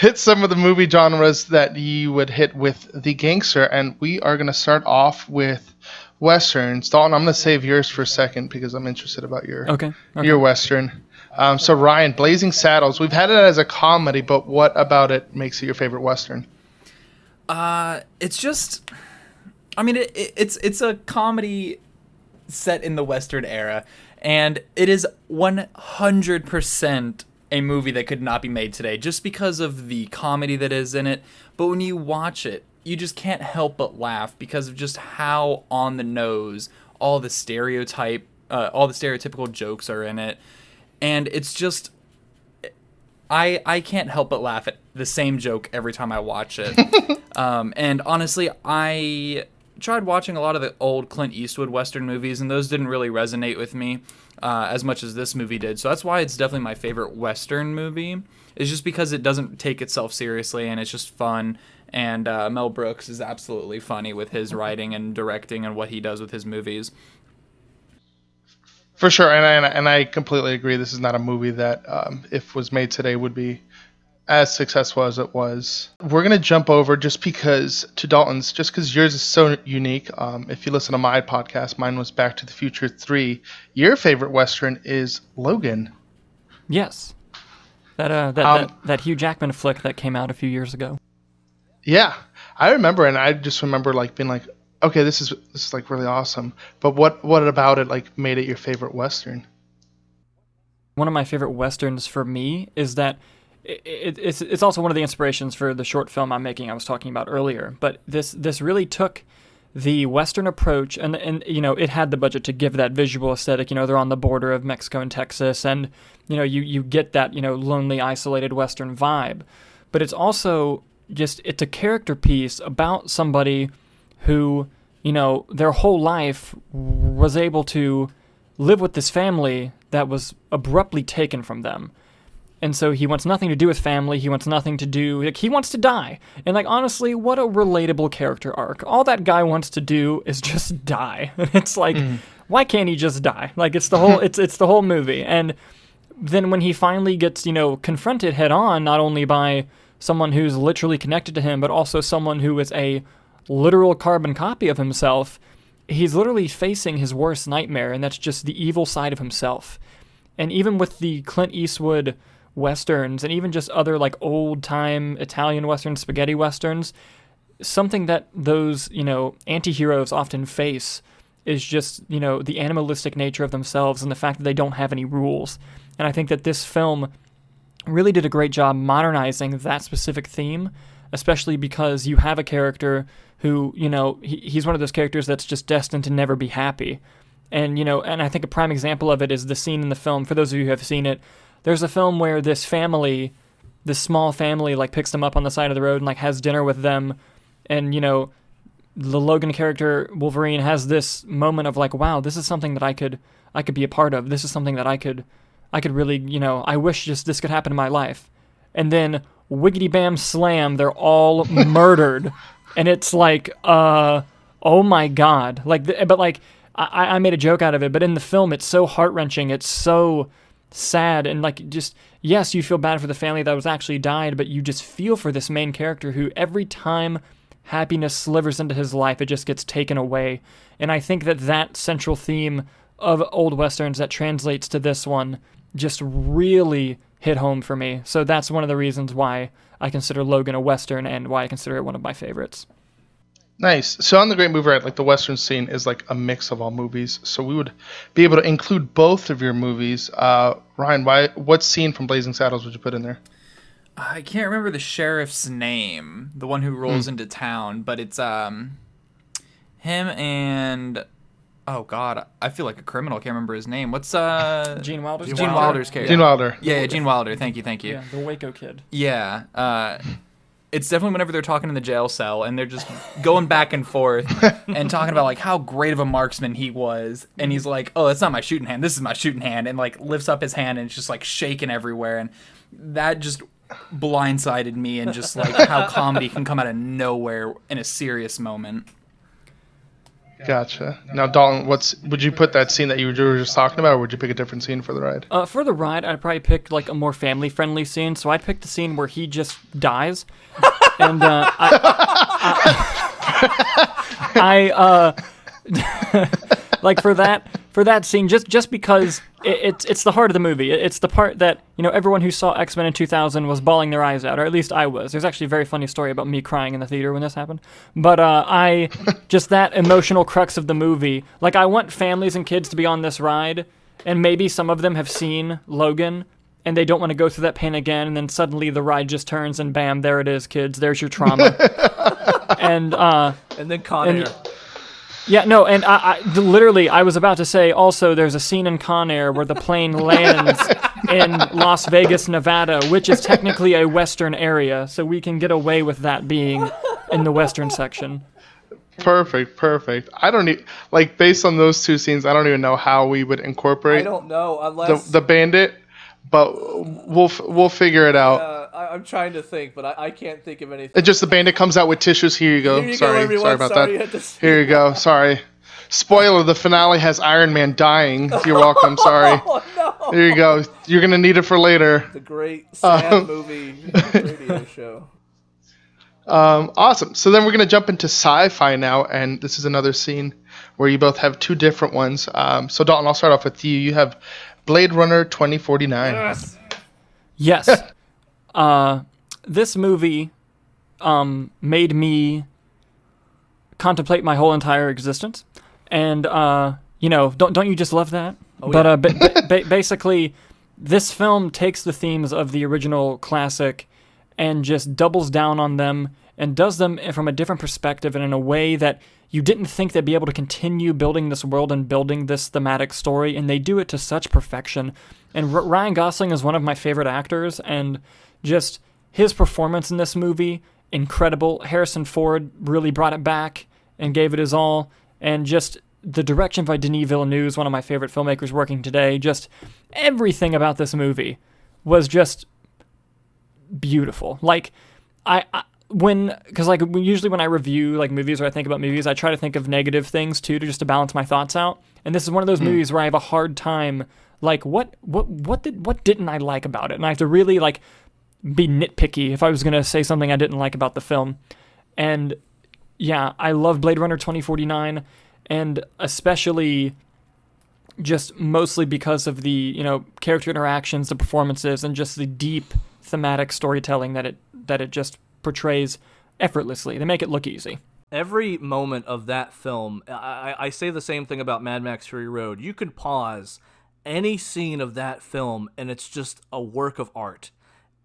hit some of the movie genres that you would hit with the gangster, and we are gonna start off with westerns. Dalton, I'm gonna save yours for a second because I'm interested about your Okay. okay. your western. Um, so Ryan, Blazing Saddles. We've had it as a comedy, but what about it makes it your favorite western? Uh, it's just, I mean, it, it, it's it's a comedy set in the Western era, and it is one hundred percent a movie that could not be made today, just because of the comedy that is in it. But when you watch it, you just can't help but laugh because of just how on the nose all the stereotype, uh, all the stereotypical jokes are in it, and it's just I I can't help but laugh at the same joke every time I watch it. um, and honestly, I tried watching a lot of the old Clint Eastwood Western movies, and those didn't really resonate with me uh, as much as this movie did. So that's why it's definitely my favorite Western movie. Is just because it doesn't take itself seriously and it's just fun. And uh, Mel Brooks is absolutely funny with his writing and directing and what he does with his movies. For sure, and I, and I- and I completely agree. This is not a movie that, um, if was made today, would be as successful as it was. We're gonna jump over just because to Dalton's, just because yours is so unique. Um, if you listen to my podcast, mine was Back to the Future Three. Your favorite western is Logan. Yes. That uh, that, Um, that that Hugh Jackman flick that came out a few years ago. Yeah, I remember, and I just remember like being like, okay, this is this is like really awesome. But what what about it like made it your favorite western? one of my favorite westerns for me is that it, it's it's also one of the inspirations for the short film I'm making I was talking about earlier. But this this really took the western approach and and you know it had the budget to give that visual aesthetic. You know they're on the border of Mexico and Texas, and you know you you get that you know lonely isolated western vibe. But it's also just it's a character piece about somebody who you know their whole life was able to live with this family that was abruptly taken from them. And so he wants nothing to do with family. He wants nothing to do. Like he wants to die. And like honestly, what a relatable character arc. All that guy wants to do is just die. it's like, mm-hmm. why can't he just die? Like it's the whole. it's it's the whole movie. And then when he finally gets you know confronted head on, not only by someone who's literally connected to him, but also someone who is a literal carbon copy of himself, he's literally facing his worst nightmare, and that's just the evil side of himself. And even with the Clint Eastwood westerns, and even just other like old time Italian westerns, spaghetti westerns, something that those you know anti-heroes often face is just you know the animalistic nature of themselves and the fact that they don't have any rules. And I think that this film really did a great job modernizing that specific theme, especially because you have a character who, you know, he, he's one of those characters that's just destined to never be happy. And, you know, and I think a prime example of it is the scene in the film. For those of you who have seen it, there's a film where this family, this small family, like picks them up on the side of the road and like has dinner with them. And, you know, the Logan character Wolverine has this moment of like, wow, this is something that I could I could be a part of. This is something that I could I could really, you know, I wish just this could happen in my life. And then wiggity bam slam, they're all murdered. And it's like, uh, oh my god. Like, but like, I, I made a joke out of it, but in the film, it's so heart wrenching. It's so sad. And like, just, yes, you feel bad for the family that was actually died, but you just feel for this main character who every time happiness slivers into his life, it just gets taken away. And I think that that central theme of old westerns that translates to this one just really hit home for me. So that's one of the reasons why I consider Logan a western and why I consider it one of my favorites. Nice. So on the Great Movie Ride, like the Western scene is like a mix of all movies. So we would be able to include both of your movies. Uh, Ryan, why? What scene from Blazing Saddles would you put in there? I can't remember the sheriff's name, the one who rolls Hmm. into town, but it's um him and oh god, I feel like a criminal. I can't remember his name. What's uh Gene Wilder's Gene, character? Wilder's character. Gene Wilder. Yeah, yeah, Gene Wilder. Thank you, thank you. Yeah, the Waco kid. Yeah. Uh, it's definitely whenever they're talking in the jail cell and they're just going back and forth and talking about like how great of a marksman he was. And he's like, oh, that's not my shooting hand. This is my shooting hand. And like lifts up his hand and it's just like shaking everywhere. And that just blindsided me and just like how comedy can come out of nowhere in a serious moment. Gotcha. Now, Dalton, what's would you put that scene that you were just talking about, or would you pick a different scene for the ride? Uh, for the ride, I'd probably pick like a more family-friendly scene. So I'd pick the scene where he just dies, and uh, I, I uh, like for that for that scene just just because it, it's it's the heart of the movie. It- it's the part that you know everyone who saw X Men in 2000 was bawling their eyes out, or at least I was. There's actually a very funny story about me crying in the theater when this happened. But uh, I just that emotional crux of the movie. Like I want families and kids to be on this ride, and maybe some of them have seen Logan. And they don't want to go through that pain again, and then suddenly the ride just turns, and bam, there it is, kids. There's your trauma. and uh, And then Con And- Air. Yeah, no, and I, I literally I was about to say also there's a scene in Con Air where the plane lands in Las Vegas, Nevada, which is technically a western area, so we can get away with that being in the western section. Perfect, perfect. I don't need like based on those two scenes, I don't even know how we would incorporate. I incorporate don't know the unless the bandit, but we'll we'll figure it out. uh, I, I'm trying to think, but I, I can't think of anything. It just the bandit comes out with tissues. Here you go. Here you sorry, everyone. sorry about Sorry that. had to see Here you go. Sorry. Spoiler: the finale has Iron Man dying. You're welcome. Sorry. Oh no! There you go. You're gonna need it for later. The great sad Um, movie radio show. Um, awesome. So then we're gonna jump into sci-fi now, and this is another scene where you both have two different ones. Um, so Dalton, I'll start off with you. You have Blade Runner 2049. Yes. Yes. uh, this movie um, made me contemplate my whole entire existence, and uh, you know, don't don't you just love that? Oh, but yeah. uh, ba- ba- basically, this film takes the themes of the original classic and just doubles down on them and does them from a different perspective and in a way that you didn't think they'd be able to continue building this world and building this thematic story, and they do it to such perfection. And R- Ryan Gosling is one of my favorite actors, and just his performance in this movie, incredible. Harrison Ford really brought it back and gave it his all, and just the direction by Denis Villeneuve one of my favorite filmmakers working today. Just everything about this movie was just beautiful. Like I, I when because like usually when I review like movies or I think about movies, I try to think of negative things too to just to balance my thoughts out. And this is one of those hmm. movies where I have a hard time like what what what did what didn't I like about it, and I have to really like be nitpicky if I was gonna say something I didn't like about the film. And yeah, I love Blade Runner 2049, and especially just mostly because of the you know character interactions, the performances, and just the deep thematic storytelling that it that it just portrays effortlessly. They make it look easy. every moment of that film, I, I, say the same thing about Mad Max Fury Road. You could pause any scene of that film, and it's just a work of art.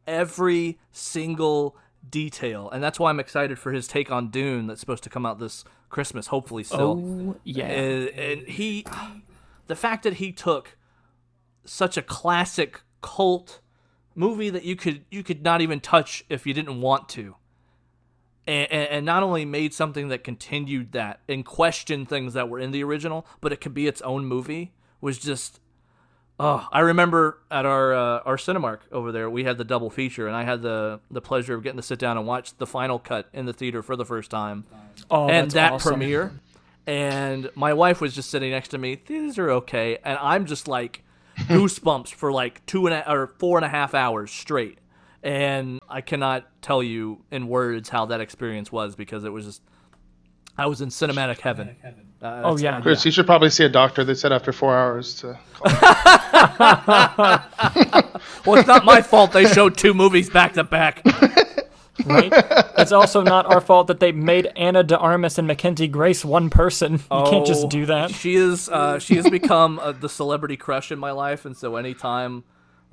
Every single detail, and that's why I'm excited for his take on Dune that's supposed to come out this Christmas, hopefully. Still, Oh, yeah. and, and he, the fact that he took such a classic cult movie that you could you could not even touch if you didn't want to and, and, and not only made something that continued that and questioned things that were in the original, but it could be its own movie was just. Oh, I remember at our uh, our Cinemark over there, we had the double feature, and I had the the pleasure of getting to sit down and watch the final cut in the theater for the first time, Oh, and that awesome. premiere. And my wife was just sitting next to me. These are okay, and I'm just like goosebumps for like two and a, or four and a half hours straight. And I cannot tell you in words how that experience was because it was just I was in cinematic heaven. Uh, Oh yeah. Chris, you should probably see a doctor. They said after four hours to. Call. Well, it's not my fault they showed two movies back to back. right? It's also not our fault that they made Ana de Armas and Mackenzie Grace one person. You can't just Oh, do that. She is uh, she has become uh, the celebrity crush in my life, and so anytime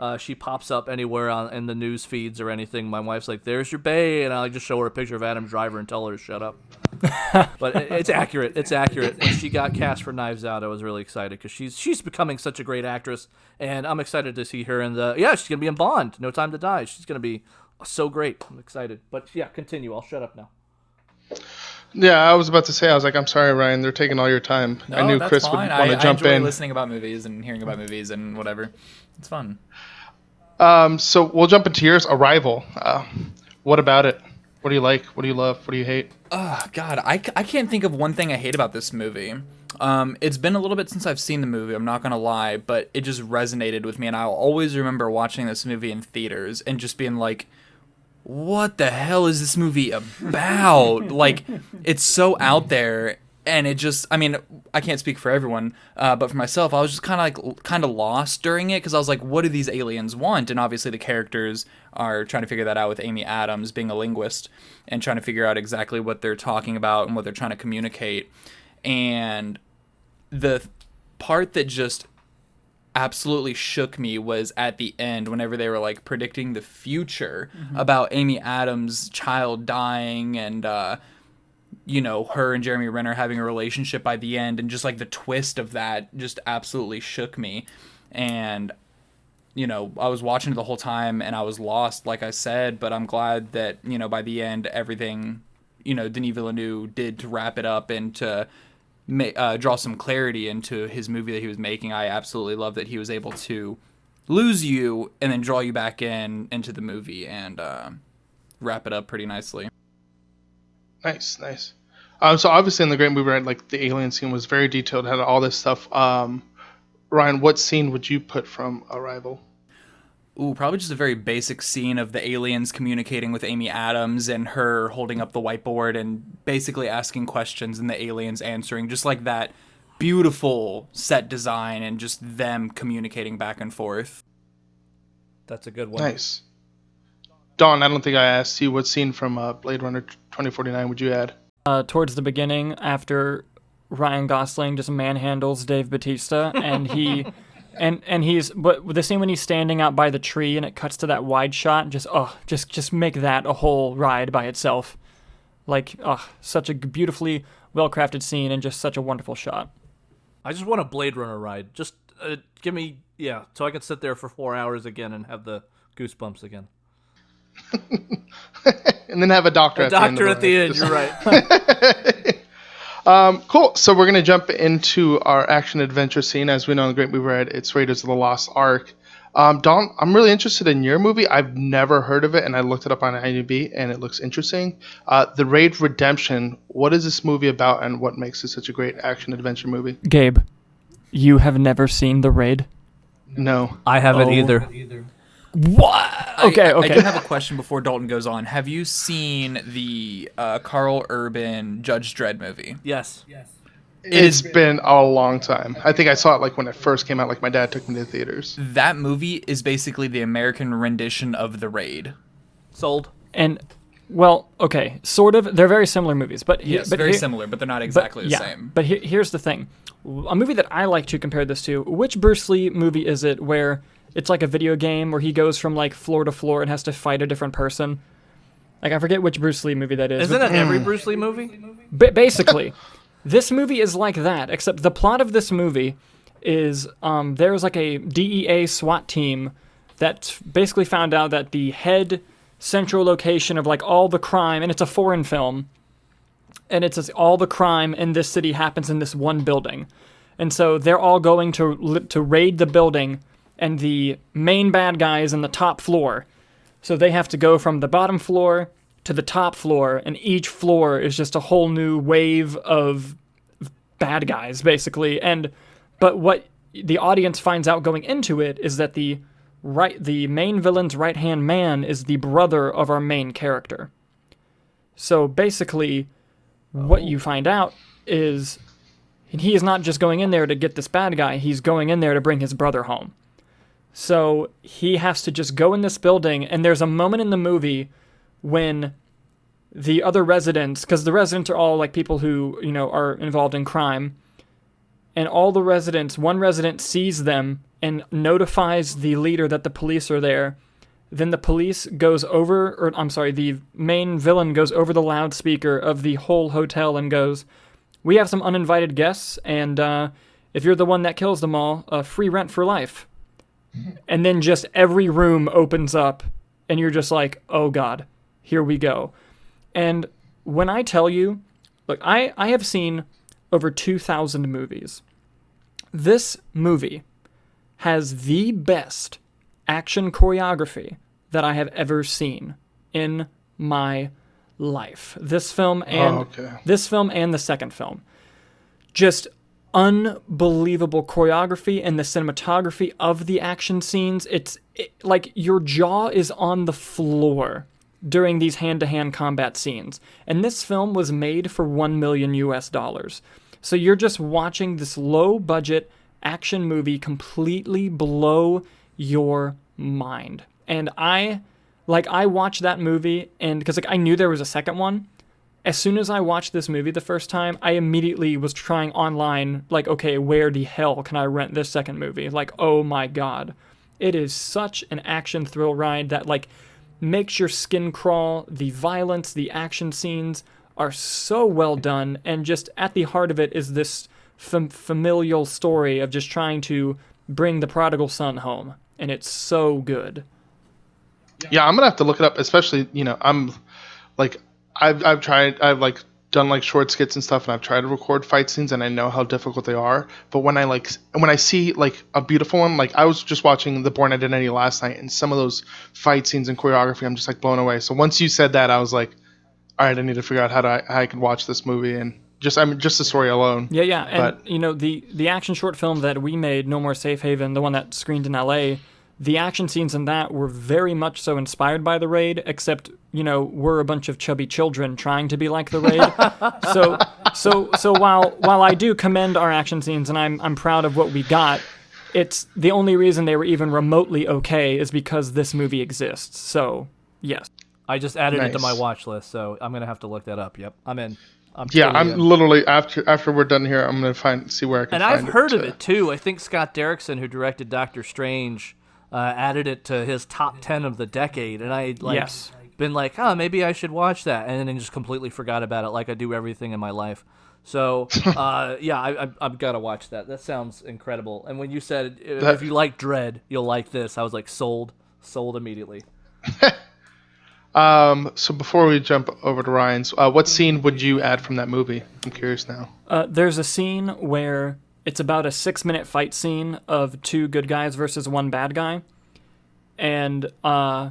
uh, she pops up anywhere on in the news feeds or anything, my wife's like, "There's your bae," and I just show her a picture of Adam Driver and tell her to shut up. but it, it's accurate. It's accurate. When she got cast for Knives Out, I was really excited because she's she's becoming such a great actress, and I'm excited to see her in the yeah. She's gonna be in Bond. No Time to Die. She's gonna be so great. I'm excited. But yeah, continue. I'll shut up now. Yeah, I was about to say. I was like, I'm sorry, Ryan. They're taking all your time. No, I knew Chris fine. would want to jump I enjoy in. listening about movies and hearing about movies and whatever. It's fun. Um, so we'll jump into yours. Arrival. Uh, what about it? What do you like? What do you love? What do you hate? Oh, God, I, I can't think of one thing I hate about this movie. Um, it's been a little bit since I've seen the movie, I'm not gonna lie, but it just resonated with me, and I'll always remember watching this movie in theaters and just being like, what the hell is this movie about? like, it's so out there, and it just, I mean, I can't speak for everyone, uh, but for myself, I was just kind of like, kind of lost during it because I was like, what do these aliens want? And obviously, the characters are trying to figure that out with Amy Adams being a linguist and trying to figure out exactly what they're talking about and what they're trying to communicate. And the part that just absolutely shook me was at the end whenever they were like predicting the future about Amy Adams' child dying and uh you know her and Jeremy Renner having a relationship by the end and just like the twist of that just absolutely shook me and you know I was watching it the whole time and I was lost like I said but I'm glad that you know by the end everything you know Denis Villeneuve did to wrap it up and to ma- uh, draw some clarity into his movie that he was making. I absolutely love that he was able to lose you and then draw you back in into the movie and uh, wrap it up pretty nicely. Nice, nice. Um, so obviously in the Great Movie right, like the alien scene was very detailed, had all this stuff. Um, Ryan, what scene would you put from Arrival? Ooh, probably just a very basic scene of the aliens communicating with Amy Adams and her holding up the whiteboard and basically asking questions and the aliens answering, just like that beautiful set design and just them communicating back and forth. That's a good one. Nice. Don, I don't think I asked you what scene from uh, Blade Runner 2049 would you add? Uh, towards the beginning, after Ryan Gosling just manhandles Dave Bautista, and he, and and he's but the scene when he's standing out by the tree, and it cuts to that wide shot. Just oh, just just make that a whole ride by itself. Like oh, such a beautifully well crafted scene and just such a wonderful shot. I just want a Blade Runner ride. Just uh, give me yeah, so I can sit there for four hours again and have the goosebumps again. and then have a doctor A at the end. doctor of at the end. Just- You're right. Um, cool. So we're gonna jump into our action adventure scene. As we know in the Great Movie Ride, it's Raiders of the Lost Ark. Um, Don, I'm really interested in your movie. I've never heard of it, and I looked it up on IMDb, and it looks interesting. Uh, the Raid Redemption. What is this movie about, and what makes it such a great action adventure movie? Gabe, you have never seen The Raid? No, I haven't Oh. either. What? Okay, I, okay. I do have a question before Dalton goes on. Have you seen the uh, Karl Urban Judge Dredd movie? Yes. Yes. It's been a long time. I think I saw it like when it first came out. Like my dad took me to the theaters. That movie is basically the American rendition of The Raid. Sold. And well, okay, sort of. They're very similar movies, but he- Yes, but very here- similar, but they're not but- exactly the yeah, same. But he- here's the thing: a movie that I like to compare this to. Which Bruce Lee movie is it where it's like a video game where he goes from like floor to floor and has to fight a different person? Like I forget which Bruce Lee movie that is. Isn't that every Bruce Lee movie? Ba- basically, this movie is like that, except the plot of this movie is um, there's like a DEA SWAT team that basically found out that the head central location of like all the crime, and it's a foreign film, and it's all the crime in this city happens in this one building, and so they're all going to to raid the building, and the main bad guy is in the top floor, so they have to go from the bottom floor to the top floor, and each floor is just a whole new wave of bad guys, basically. And but what the audience finds out going into it is that the right the main villain's right hand man is the brother of our main character. So basically, what you oh. find out is he is not just going in there to get this bad guy, he's going in there to bring his brother home. So he has to just go in this building, and there's a moment in the movie when the other residents, because the residents are all like people who, you know, are involved in crime, and all the residents, one resident sees them and notifies the leader that the police are there. Then the police goes over, or I'm sorry, the main villain goes over the loudspeaker of the whole hotel and goes, We have some uninvited guests, and uh, if you're the one that kills them all, uh, free rent for life. And then just every room opens up, and you're just like, Oh God, here we go. And when I tell you, look, I, I have seen over 2,000 movies. This movie has the best action choreography that I have ever seen in my life. This film oh, and Oh, okay. this film and the second film. Just unbelievable choreography and the cinematography of the action scenes. It's it, like your jaw is on the floor during these hand-to-hand combat scenes. And this film was made for 1 million US dollars. So you're just watching this low budget action movie completely blow your mind. And I like I watched that movie and cuz like I knew there was a second one. As soon as I watched this movie the first time, I immediately was trying online like okay, where the hell can I rent this second movie? Like oh my god. It is such an action thrill ride that like makes your skin crawl. The violence, the action scenes are so well done, and just at the heart of it is this fam- familial story of just trying to bring the prodigal son home, and it's so good. Yeah, I'm gonna have to look it up. Especially, you know, I'm like, I've I've tried, I've like done like short skits and stuff, and I've tried to record fight scenes, and I know how difficult they are. But when I like, when I see like a beautiful one, like I was just watching The Bourne Identity last night, and some of those fight scenes and choreography, I'm just like blown away. So once you said that, I was like, all right, I need to figure out how to how I can watch this movie, and just I mean, just the story alone. Yeah, yeah, and But- you know the the action short film that we made, No More Safe Haven, the one that screened in L.A. The action scenes in that were very much so inspired by the raid, except you know we're a bunch of chubby children trying to be like the raid. so so so while while I do commend our action scenes and I'm I'm proud of what we got, it's the only reason they were even remotely okay is because this movie exists. So yes, I just added it to my watch list, so I'm gonna have to look that up. Yep, I'm in. I'm Yeah, I'm in. literally after after we're done here, I'm gonna find see where I can. and find I've heard of it too. I think Scott Derrickson, who directed Doctor Strange, uh, added it to his top ten of the decade, and I like Yes. been like, oh, maybe I should watch that, and then just completely forgot about it, like I do everything in my life. So uh, yeah, I, I, I've got to watch that. That sounds incredible. And when you said That- if you like Dredd, you'll like this, I was like sold, sold immediately. Um, so before we jump over to Ryan's, uh, what scene would you add from that movie? I'm curious now. Uh, there's a scene where it's about a six minute fight scene of two good guys versus one bad guy. And uh,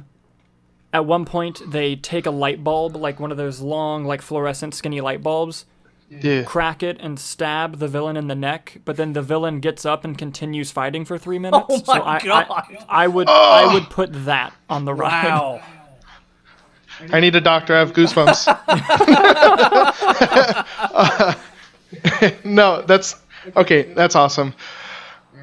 at one point, they take a light bulb, like one of those long, like fluorescent, skinny light bulbs, Yeah. crack it, and stab the villain in the neck. But then the villain gets up and continues fighting for three minutes. Oh my so I, God. I, I would, I would put that on the ride. Wow. I need a doctor. I have goosebumps. Uh, no, that's okay. That's awesome.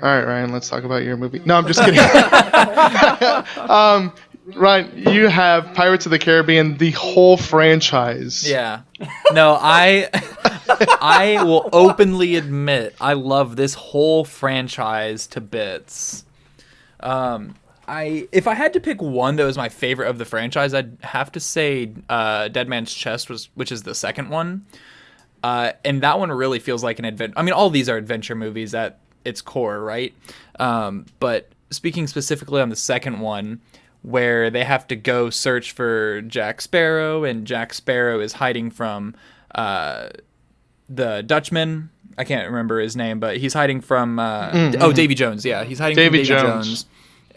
All right, Ryan. Let's talk about your movie. No, I'm just kidding. um, Ryan, you have Pirates of the Caribbean, the whole franchise. Yeah. No, I I will openly admit I love this whole franchise to bits. Um I if I had to pick one that was my favorite of the franchise, I'd have to say uh, Dead Man's Chest was which is the second one. Uh, and that one really feels like an adventure. I mean, all these are adventure movies at its core, right? Um, but speaking specifically on the second one, where they have to go search for Jack Sparrow, and Jack Sparrow is hiding from uh, the Dutchman. I can't remember his name, but he's hiding from uh, oh Davy Jones. Yeah, he's hiding Davy from Davy Jones. Jones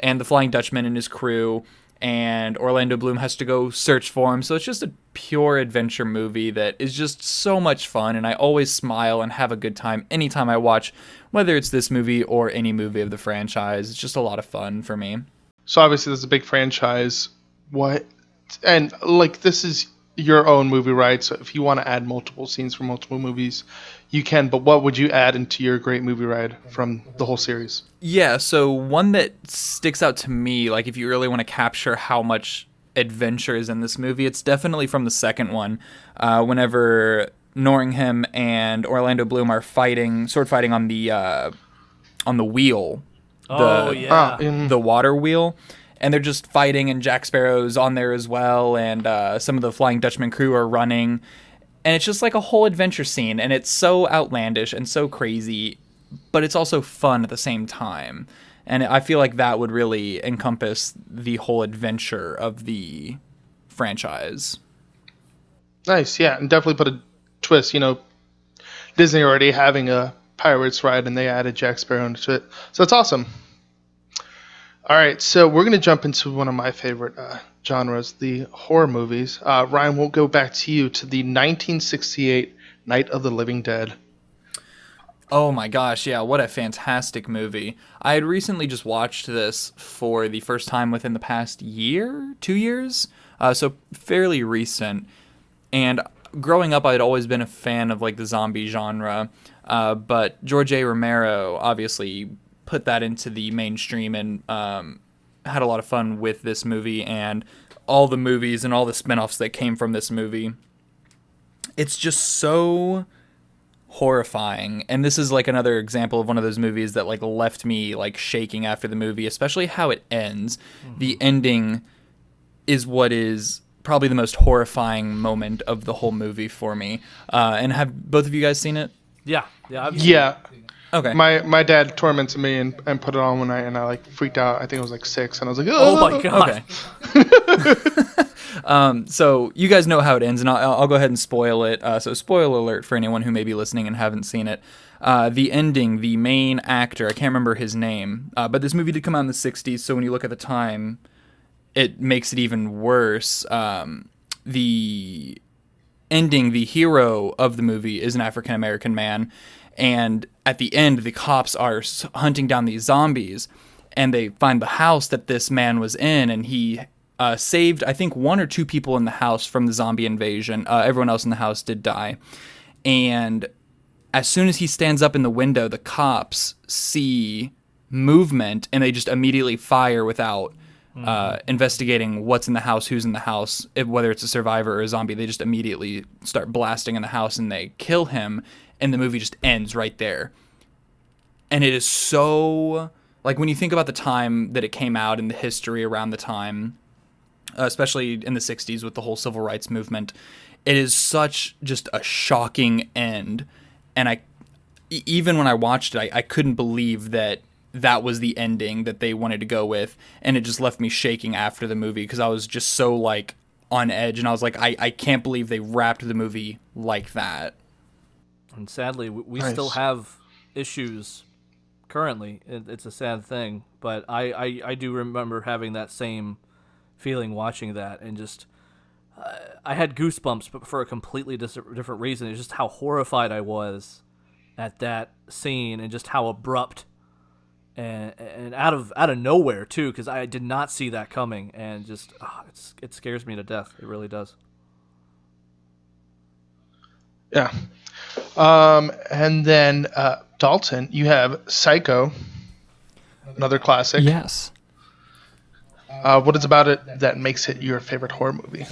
and the Flying Dutchman and his crew. And Orlando Bloom has to go search for him. So it's just a pure adventure movie that is just so much fun. And I always smile and have a good time anytime I watch, whether it's this movie or any movie of the franchise. It's just a lot of fun for me. So obviously, this is a big franchise. What? And like, this is your own movie, right? So if you want to add multiple scenes from multiple movies, you can. But what would you add into your great movie ride from the whole series? Yeah, so one that sticks out to me, like if you really want to capture how much adventure is in this movie, it's definitely from the second one. Uh, whenever Norrington and Orlando Bloom are fighting, sword fighting on the uh, on the wheel, Oh the, yeah. Ah, the water wheel, and they're just fighting, and Jack Sparrow's on there as well, and uh, some of the Flying Dutchman crew are running, and it's just like a whole adventure scene, and it's so outlandish and so crazy, but it's also fun at the same time, and I feel like that would really encompass the whole adventure of the franchise. Nice, yeah, and definitely put a twist. You know, Disney already having a Pirates ride, and they added Jack Sparrow into it, so it's awesome. All right, so we're gonna jump into one of my favorite uh, genres, the horror movies. Uh, Ryan, we'll go back to you to the 1968 Night of the Living Dead. Oh my gosh, yeah, what a fantastic movie. I had recently just watched this for the first time within the past year, two years, uh, so fairly recent. And growing up, I'd always been a fan of like the zombie genre, uh, but George A. Romero obviously put that into the mainstream and um, had a lot of fun with this movie and all the movies and all the spin offs that came from this movie. It's just so horrifying and this is like another example of one of those movies that like left me like shaking after the movie especially how it ends the ending is what is probably the most horrifying moment of the whole movie for me uh, and have both of you guys seen it yeah. Yeah. I've- Yeah, okay my my dad tormented me and, and put it on one night, and I like freaked out. I think I was like six, and I was like, Oh my god. Okay. um, so you guys know how it ends, and I'll, I'll go ahead and spoil it. Uh, so spoiler alert for anyone who may be listening and haven't seen it. Uh, the ending, the main actor, I can't remember his name, uh, but this movie did come out in the '60s. So when you look at the time, it makes it even worse. Um, the ending, the hero of the movie is an African American man, and at the end, the cops are hunting down these zombies, and they find the house that this man was in, and he uh, saved, I think, one or two people in the house from the zombie invasion. Uh, everyone else in the house did die, and as soon as he stands up in the window, the cops see movement and they just immediately fire without uh, investigating what's in the house, who's in the house, if, whether it's a survivor or a zombie. They just immediately start blasting in the house and they kill him, and the movie just ends right there. And it is so like when you think about the time that it came out and the history around the time, uh, especially in the '60s with the whole civil rights movement, it is such just a shocking end. And I even when I watched it, I, I couldn't believe that that was the ending that they wanted to go with, and it just left me shaking after the movie because I was just so like on edge, and I was like, I, I can't believe they wrapped the movie like that. And sadly, we, we Nice. still have issues currently. It, it's a sad thing, but I, I, I do remember having that same feeling watching that and just. Uh, I had goosebumps, but for a completely dis- different reason. It's just how horrified I was at that scene and just how abrupt and and out of out of nowhere too, because I did not see that coming, and just it's, it scares me to death. It really does. Yeah. Um, and then uh, Dalton, you have Psycho, another classic. Yes. Uh, what is about it that makes it your favorite horror movie?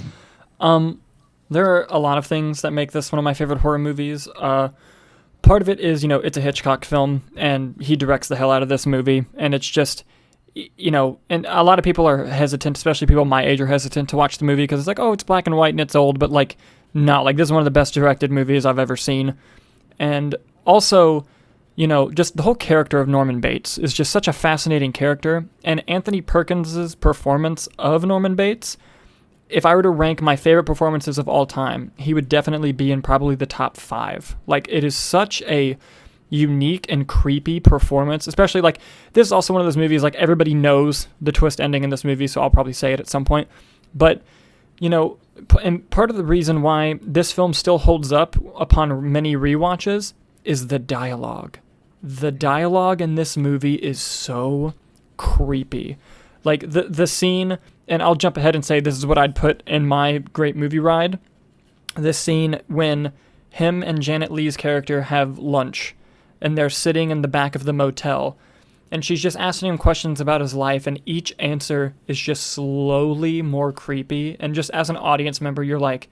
Um, there are a lot of things that make this one of my favorite horror movies. Uh, part of it is, you know, it's a Hitchcock film, and he directs the hell out of this movie, and it's just, you know, and a lot of people are hesitant, especially people my age are hesitant to watch the movie because it's like, oh, it's black and white and it's old, but like, not like this is one of the best directed movies I've ever seen, and also. You know, just the whole character of Norman Bates is just such a fascinating character, and Anthony Perkins' performance of Norman Bates if I were to rank my favorite performances of all time, he would definitely be in probably the top five. Like, it is such a unique and creepy performance, especially like this is also one of those movies like everybody knows the twist ending in this movie, so I'll probably say it at some point. But, you know, and part of the reason why this film still holds up upon many rewatches is the dialogue. The dialogue in this movie is so creepy. Like the the scene, and I'll jump ahead and say this is what I'd put in my great movie ride. This scene when him and Janet Leigh's character have lunch, and they're sitting in the back of the motel, and she's just asking him questions about his life, and each answer is just slowly more creepy. And just as an audience member, you're like,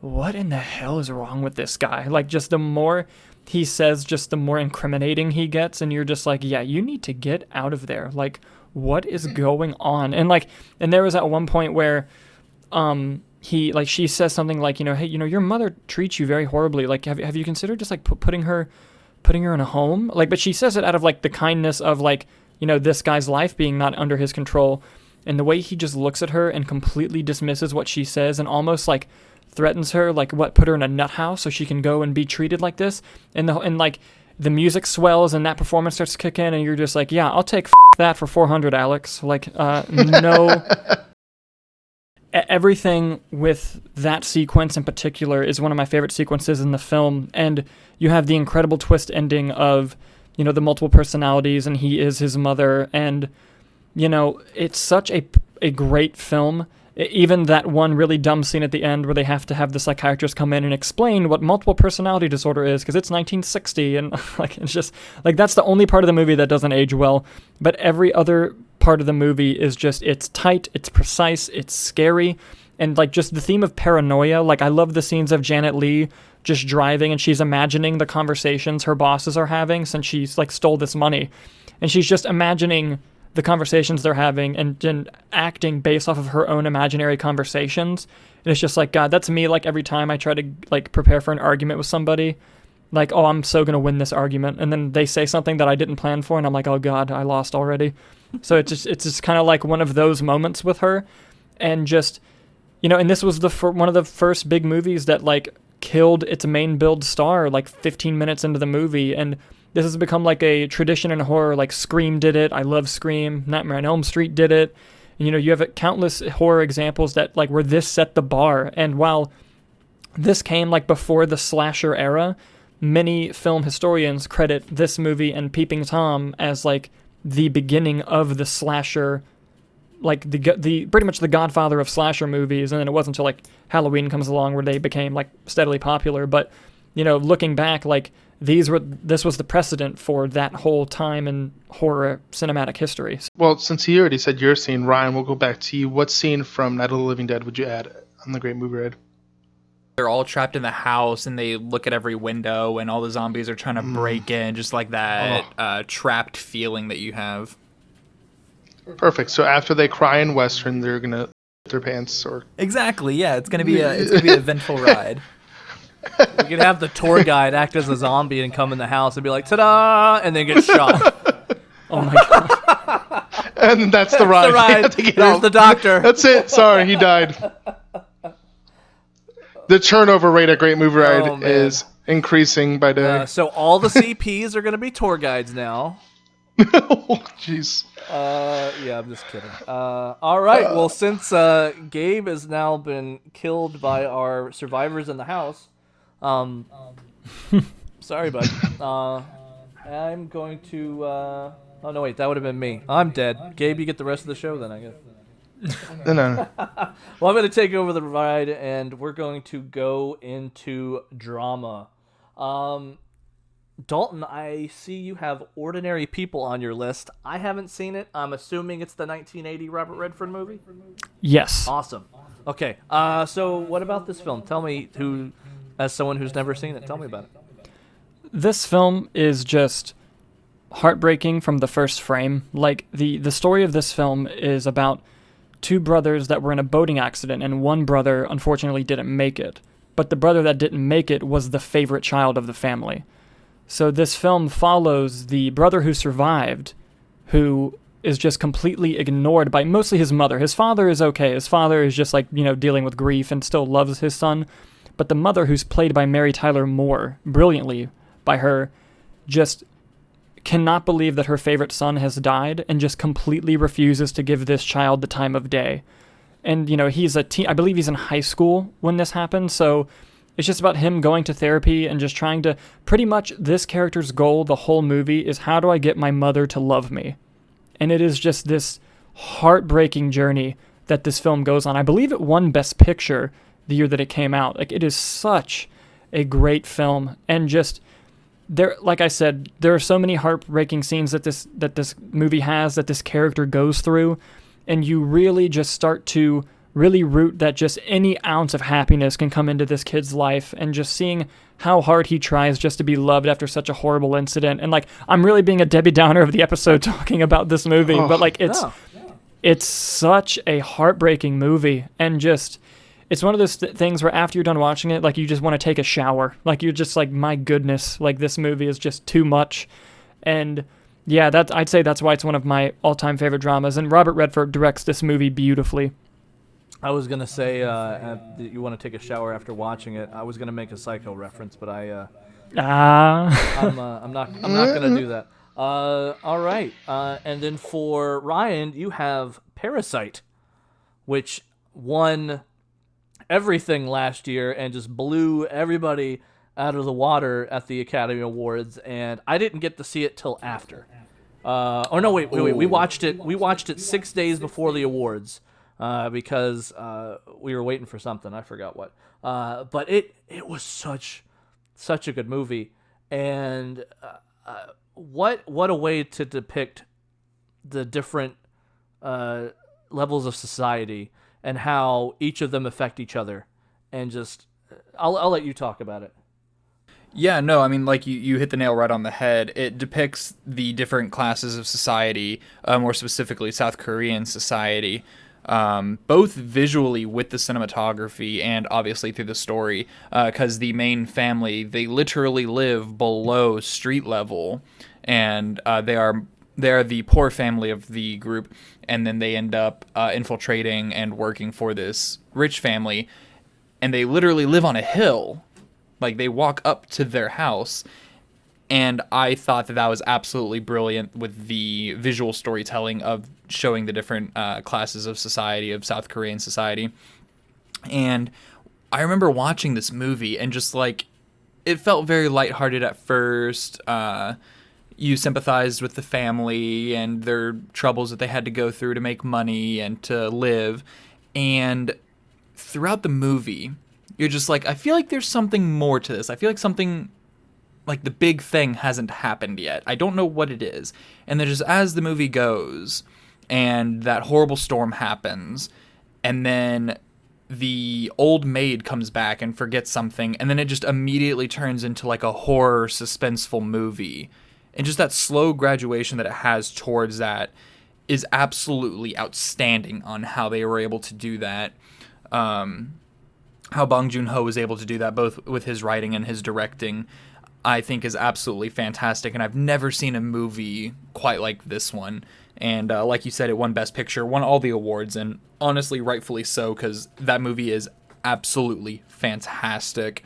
what in the hell is wrong with this guy? Like, just the more he says, just the more incriminating he gets, and you're just like, yeah, you need to get out of there. Like, what is going on? And like, and there was at one point where, um, he like she says something like, you know, hey, you know, your mother treats you very horribly. Like, have have you considered just like pu- putting her, putting her in a home? Like, but she says it out of like the kindness of like, you know, this guy's life being not under his control, and the way he just looks at her and completely dismisses what she says and almost like threatens her like what put her in a nut house so she can go and be treated like this? And the and like the music swells and that performance starts to kick in and you're just like yeah i'll take f- that for 400 alex. Like uh no everything with that sequence in particular is one of my favorite sequences in the film. And you have the incredible twist ending of you know the multiple personalities and he is his mother. And you know it's such a a great film. Even that one really dumb scene at the end where they have to have the psychiatrist come in and explain what multiple personality disorder is because it's 1960 and like it's just like that's the only part of the movie that doesn't age well. But every other part of the movie is just it's tight it's precise it's scary. And like just the theme of paranoia like i love the scenes of janet leigh just driving and she's imagining the conversations her bosses are having since she's like stole this money. And she's just imagining the conversations they're having and, and acting based off of her own imaginary conversations. And it's just like god that's me like every time i try to like prepare for an argument with somebody like oh i'm so gonna win this argument. And then they say something that i didn't plan for and i'm like oh god i lost already. So it's just it's just kind of like one of those moments with her. And just you know and this was the fir- one of the first big movies that like killed its main billed star like 15 minutes into the movie and this has become like a tradition in horror like scream did it i love scream nightmare on elm street did it. You know you have countless horror examples that like where this set the bar and while this came like before the slasher era many film historians credit this movie and peeping tom as like the beginning of the slasher like the go- the pretty much the godfather of slasher movies and then it wasn't until like halloween comes along where they became like steadily popular but you know, looking back, like these were this was the precedent for that whole time in horror cinematic history. Well, since you already said your scene, Ryan, we'll go back to you. What scene from Night of the Living Dead would you add on the Great Movie Ride? They're all trapped in the house and they look at every window and all the zombies are trying to break in, just like that uh, trapped feeling that you have. Perfect. So after they cry in Western, they're gonna their pants or Exactly. Yeah, it's gonna be a it's gonna be an eventful ride. We could have the tour guide act as a zombie and come in the house and be like, "Ta-da!" and then get shot. Oh my god. and that's the ride. the ride. have to get There's the doctor. That's it. Sorry, he died. The turnover rate at Great Movie Ride Oh, is increasing by day. Uh, so all the CPs are going to be tour guides now. Oh, Jeez. Uh, yeah, I'm just kidding. Uh, all right. Well, since uh, Gabe has now been killed by our survivors in the house, um, sorry, bud. Uh, I'm going to. Uh, oh no, wait, that would have been me. I'm dead. Gabe, you get the rest of the show then, I guess. No, no, no. Well, I'm going to take over the ride, and we're going to go into drama. Um, Dalton, I see you have Ordinary People on your list. I haven't seen it. I'm assuming it's the 1980 Robert Redford movie. Yes. Awesome. Okay. Uh, so what about this film? Tell me who, as someone who's never seen it, tell me about it. this film is just heartbreaking from the first frame. Like the the story of this film is about two brothers that were in a boating accident and one brother unfortunately didn't make it. But the brother that didn't make it was the favorite child of the family. So this film follows the brother who survived who is just completely ignored by mostly his mother. His father is okay. His father is just like, you know, dealing with grief and still loves his son. But the mother, who's played by Mary Tyler Moore brilliantly by her, just cannot believe that her favorite son has died and just completely refuses to give this child the time of day. And, you know, he's a teen, I believe he's in high school when this happens. So it's just about him going to therapy and just trying to pretty much this character's goal the whole movie is how do I get my mother to love me? And it is just this heartbreaking journey that this film goes on. I believe it won Best Picture the year that it came out. Like it is such a great film and just there like I said, there are so many heartbreaking scenes that this that this movie has that this character goes through and you really just start to really root that just any ounce of happiness can come into this kid's life and just seeing how hard he tries just to be loved after such a horrible incident. And like I'm really being a Debbie Downer of the episode talking about this movie but like it's oh, No. it's such a heartbreaking movie. And just it's one of those th- things where after you're done watching it like you just want to take a shower. Like you're just like my goodness like this movie is just too much. And yeah that i'd say that's why it's one of my all-time favorite dramas. And robert redford directs this movie beautifully I was gonna say uh, that you want to take a shower after watching it. I was gonna make a Psycho reference, but I, uh, ah I'm, uh, I'm not, I'm not gonna do that. Uh, all right. Uh, and then for Ryan, you have Parasite, which won everything last year and just blew everybody out of the water at the Academy Awards. And I didn't get to see it till after. Uh, oh no, wait, wait, wait. We watched it. We watched it six days before the awards uh, because uh, we were waiting for something. I forgot what. Uh, but it it was such such a good movie, and uh, uh, what what a way to depict the different levels of society and how each of them affect each other, and just I'll I'll let you talk about it. Yeah, no, I mean, like you, you hit the nail right on the head. It depicts the different classes of society, uh, more specifically South Korean society, um, both visually with the cinematography and obviously through the story. Because the main family, they literally live below street level, and uh, they are they are the poor family of the group, and then they end up uh, infiltrating and working for this rich family, and they literally live on a hill like they walk up to their house and i thought that that was absolutely brilliant with the visual storytelling of showing the different uh, classes of society of south korean society and i remember watching this movie and just like it felt very lighthearted at first uh, you sympathized with the family and their troubles that they had to go through to make money and to live and throughout the movie you're just like, I feel like there's something more to this. I feel like something like the big thing hasn't happened yet. I don't know what it is. And then just as the movie goes and that horrible storm happens and then the old maid comes back and forgets something and then it just immediately turns into like a horror suspenseful movie. And just that slow graduation that it has towards that is absolutely outstanding on how they were able to do that. Um, how Bong Joon Ho was able to do that, both with his writing and his directing, I think is absolutely fantastic. And I've never seen a movie quite like this one. And uh, like you said, it won Best Picture, won all the awards, and honestly, rightfully so, because that movie is absolutely fantastic.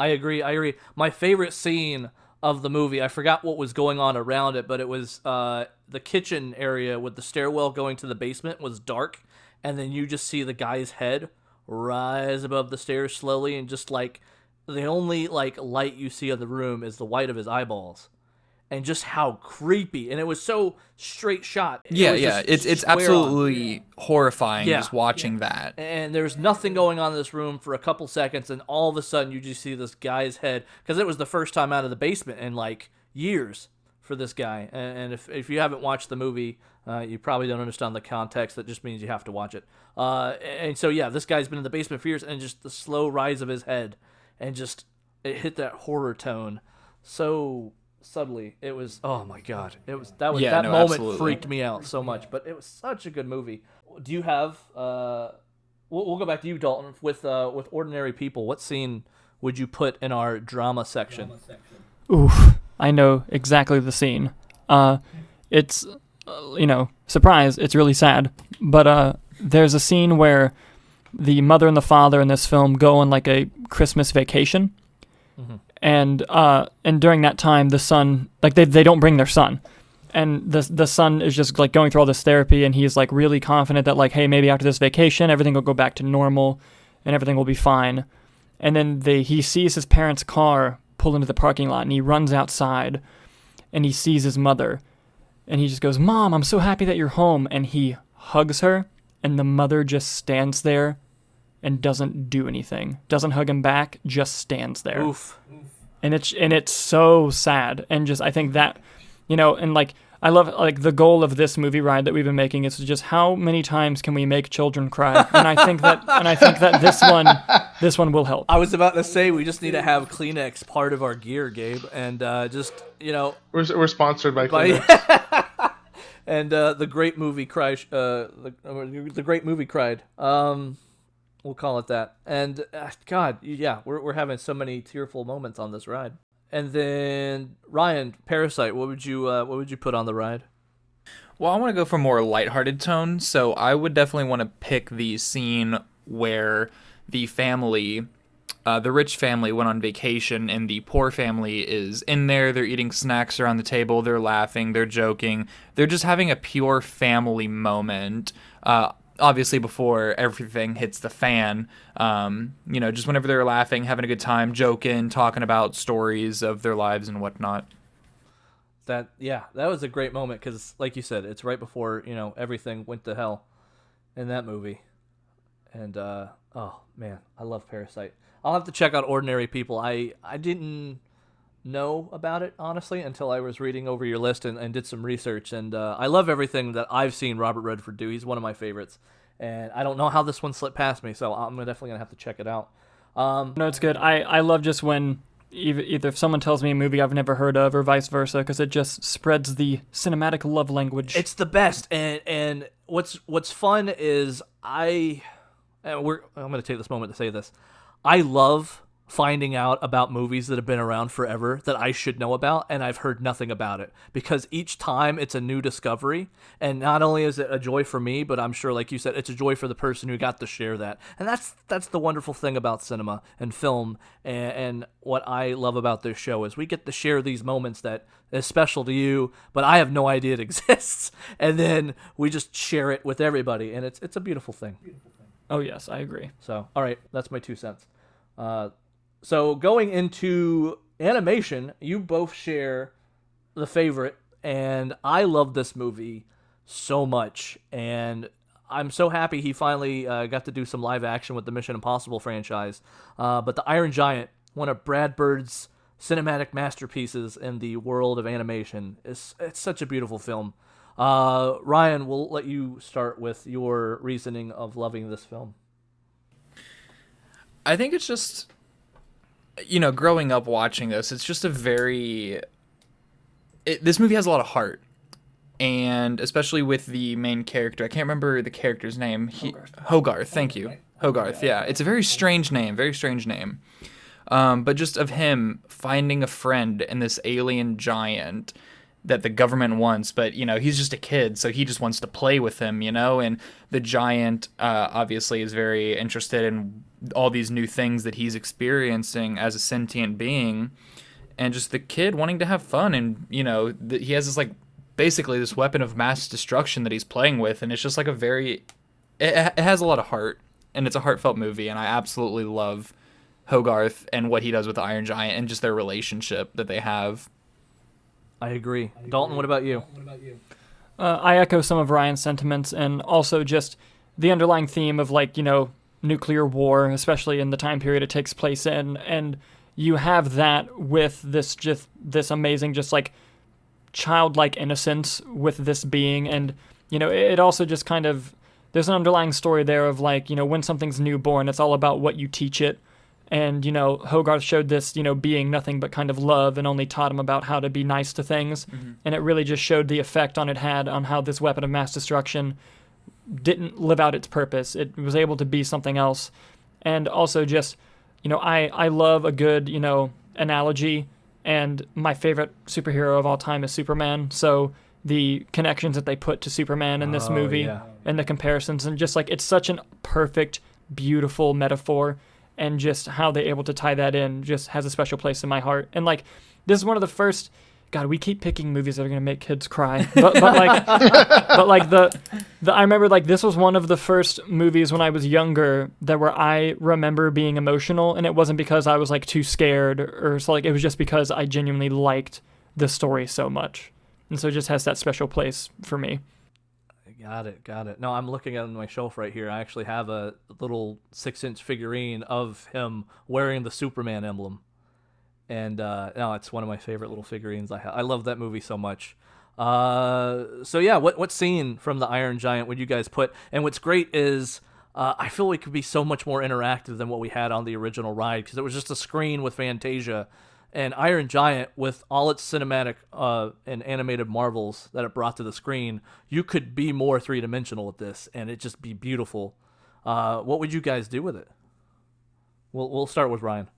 I agree. I agree. My favorite scene of the movie, I forgot what was going on around it, but it was uh, the kitchen area with the stairwell going to the basement was dark, and then you just see the guy's head rise above the stairs slowly, and just like the only like light you see of the room is the white of his eyeballs, and just how creepy. And it was so straight shot. It Yeah, yeah, it's it's square on. absolutely horrifying Yeah. just watching that. and there's nothing going on in this room for a couple seconds and all of a sudden you just see this guy's head because it was the first time out of the basement in like years for this guy and, and if, if you haven't watched the movie uh, you probably don't understand the context that just means you have to watch it uh, and so yeah this guy's been in the basement for years and just the slow rise of his head and just it hit that horror tone so subtly it was oh my god it was that was Yeah, that no, moment absolutely. freaked me out so much but it was such a good movie do you have uh we'll, we'll go back to you dalton with uh with ordinary people what scene would you put in our drama section Oof, I know exactly the scene. Uh, it's, uh, you know, surprise, it's really sad. But uh, there's a scene where the mother and the father in this film go on like a Christmas vacation. And uh, and during that time, the son, like they, they don't bring their son. And the the son is just like going through all this therapy, and he's like really confident that like, hey, maybe after this vacation, everything will go back to normal, and everything will be fine. And then they he sees his parents' car pull into the parking lot, and he runs outside, and he sees his mother, and he just goes, "Mom, I'm so happy that you're home." And he hugs her, and the mother just stands there, and doesn't do anything, doesn't hug him back, just stands there. Oof. And it's and it's so sad. And just i think that you know and like i love like the goal of this movie ride that we've been making is just how many times can we make children cry? And i think that and i think that this one this one will help. I was about to say we just need to have kleenex part of our gear gabe and uh just you know We're, we're sponsored by by Kleenex. and uh, the great movie cry uh, the, uh, the great movie cried. Um we'll call it that and uh, god yeah we're, we're having so many tearful moments on this ride and then ryan parasite what would you uh, what would you put on the ride Well, I want to go for more lighthearted tone, so I would definitely want to pick the scene where the family, uh, the rich family, went on vacation, and the poor family is in there. They're eating snacks around the table. They're laughing. They're joking. They're just having a pure family moment. Uh, obviously, before everything hits the fan, um, you know, just whenever they're laughing, having a good time, joking, talking about stories of their lives and whatnot. that yeah that was a great moment because like you said it's right before you know everything went to hell in that movie. And uh oh man i love parasite. I'll have to check out ordinary people. I i didn't know about it honestly until i was reading over your list and, and did some research. And uh, i love everything that i've seen robert redford do. He's one of my favorites. And i don't know how this one slipped past me so i'm definitely gonna have to check it out. Um no it's good. I i love just when either, either if someone tells me a movie i've never heard of or vice versa because it just spreads the cinematic love language. It's the best, and and what's what's fun is I, and we're I'm to take this moment to say this. I love finding out about movies that have been around forever that I should know about, and I've heard nothing about it because each time it's a new discovery, and not only is it a joy for me, but I'm sure, like you said, it's a joy for the person who got to share that, and that's that's the wonderful thing about cinema and film, and, and what I love about this show is we get to share these moments that is special to you, but I have no idea it exists, and then we just share it with everybody, and it's it's a beautiful thing. oh yes i agree So, all right, that's my two cents. Uh, so going into animation, you both share the favorite, and I love this movie so much, and I'm so happy he finally uh, got to do some live action with the Mission Impossible franchise. Uh, but the Iron Giant, one of Brad Bird's cinematic masterpieces in the world of animation, is it's such a beautiful film. Uh, Ryan, we'll let you start with your reasoning of loving this film. I think it's just, you know, growing up watching this, it's just a very. It, this movie has a lot of heart, and especially with the main character. I can't remember the character's name. He, Hogarth. Hogarth. Thank you, Hogarth. Yeah, it's a very strange name. Very strange name. Um, but just of him finding a friend in this alien giant that the government wants, but you know he's just a kid, so he just wants to play with him, you know. And the giant uh, obviously is very interested in all these new things that he's experiencing as a sentient being, and just the kid wanting to have fun, and you know th- he has this like basically this weapon of mass destruction that he's playing with, and it's just like a very it, it has a lot of heart, and it's a heartfelt movie, and I absolutely love Hogarth and what he does with the Iron Giant and just their relationship that they have. I agree. Dalton, what about you? Uh, I echo some of Ryan's sentiments and also just the underlying theme of like, you know, nuclear war, especially in the time period it takes place in. And you have that with this just this amazing, just like childlike innocence with this being. And, you know, it also just kind of there's an underlying story there of like, you know, when something's newborn, it's all about what you teach it. And, you know, Hogarth showed this, you know, being nothing but kind of love and only taught him about how to be nice to things. Mm-hmm. And it really just showed the effect on it had on how this weapon of mass destruction didn't live out its purpose. It was able to be something else. And also just, you know, I, I love a good, you know, analogy. And my favorite superhero of all time is Superman. So the connections that they put to Superman in this Oh, movie yeah. and the comparisons and just like it's such an perfect, beautiful metaphor. And just how they're able to tie that in just has a special place in my heart. And like, this is one of the first. God, we keep picking movies that are gonna make kids cry, but, but like, but like the, the I remember like this was one of the first movies when I was younger that where I remember being emotional, and it wasn't because I was like too scared or so like it was just because I genuinely liked the story so much, and so it just has that special place for me. Got it, got it. No, I'm looking at on my shelf right here. I actually have a little six-inch figurine of him wearing the Superman emblem, and uh, no, it's one of my favorite little figurines. I. I love that movie so much. Uh, so yeah, what what scene from the Iron Giant would you guys put? And what's great is. Uh, I feel it could be so much more interactive than what we had on the original ride because it was just a screen with Fantasia and Iron Giant with all its cinematic uh, and animated marvels that it brought to the screen, you could be more three dimensional with this, and it just be beautiful. Uh, what would you guys do with it? We'll we'll start with Ryan.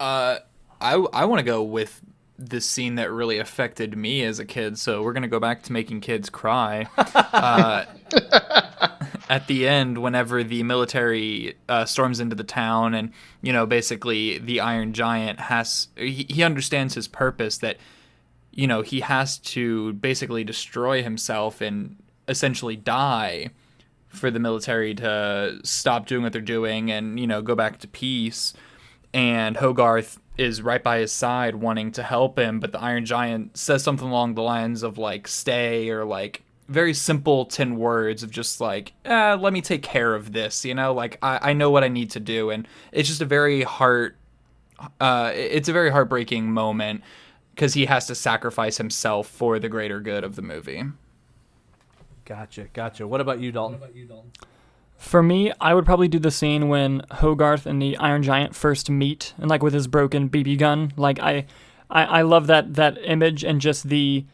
Uh, I I want to go with the scene that really affected me as a kid. So we're gonna go back to making kids cry. uh, at the end, whenever the military uh, storms into the town, and you know, basically the Iron Giant has he, he understands his purpose that you know he has to basically destroy himself and essentially die for the military to stop doing what they're doing and you know go back to peace and Hogarth is right by his side wanting to help him but the Iron Giant says something along the lines of like stay or like very simple 10 words of just like eh, let me take care of this you know like I, I know what I need to do and it's just a very heart uh, it's a very heartbreaking moment because he has to sacrifice himself for the greater good of the movie Gotcha, gotcha. What about you, Dalton? For me, I would probably do the scene when Hogarth and the Iron Giant first meet, and like with his broken BB gun. Like I, I, I love that that image and just the,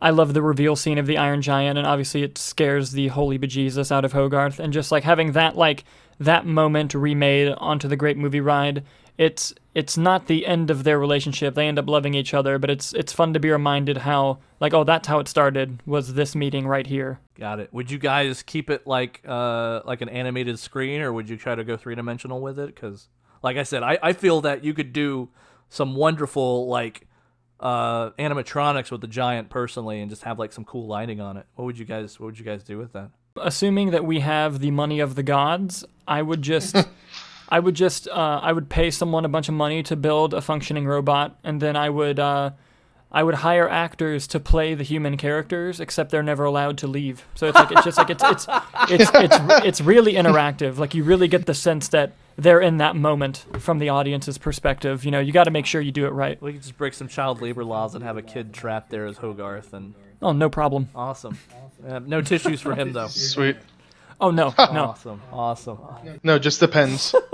I love the reveal scene of the Iron Giant, and obviously it scares the holy bejesus out of Hogarth, and just like having that like that moment remade onto the great movie ride. It's it's not the end of their relationship. They end up loving each other, but it's it's fun to be reminded how like oh that's how it started was this meeting right here. Got it. Would you guys keep it like uh like an animated screen, or would you try to go three dimensional with it? Because, like I said, I, I feel that you could do some wonderful like uh animatronics with the giant personally, and just have like some cool lighting on it. What would you guys What would you guys do with that? assuming that we have the money of the gods, I would just, I would just, uh, I would pay someone a bunch of money to build a functioning robot, and then I would, uh, I would hire actors to play the human characters, except they're never allowed to leave. So it's like it's just like it's it's it's it's it's really interactive. Like you really get the sense that they're in that moment from the audience's perspective. You know, you got to make sure you do it right. We could just break some child labor laws and have a kid trapped there as Hogarth, and Oh, no problem. awesome. Uh, no tissues for him though. Sweet. Oh no, no. Awesome, awesome. No, just the pens.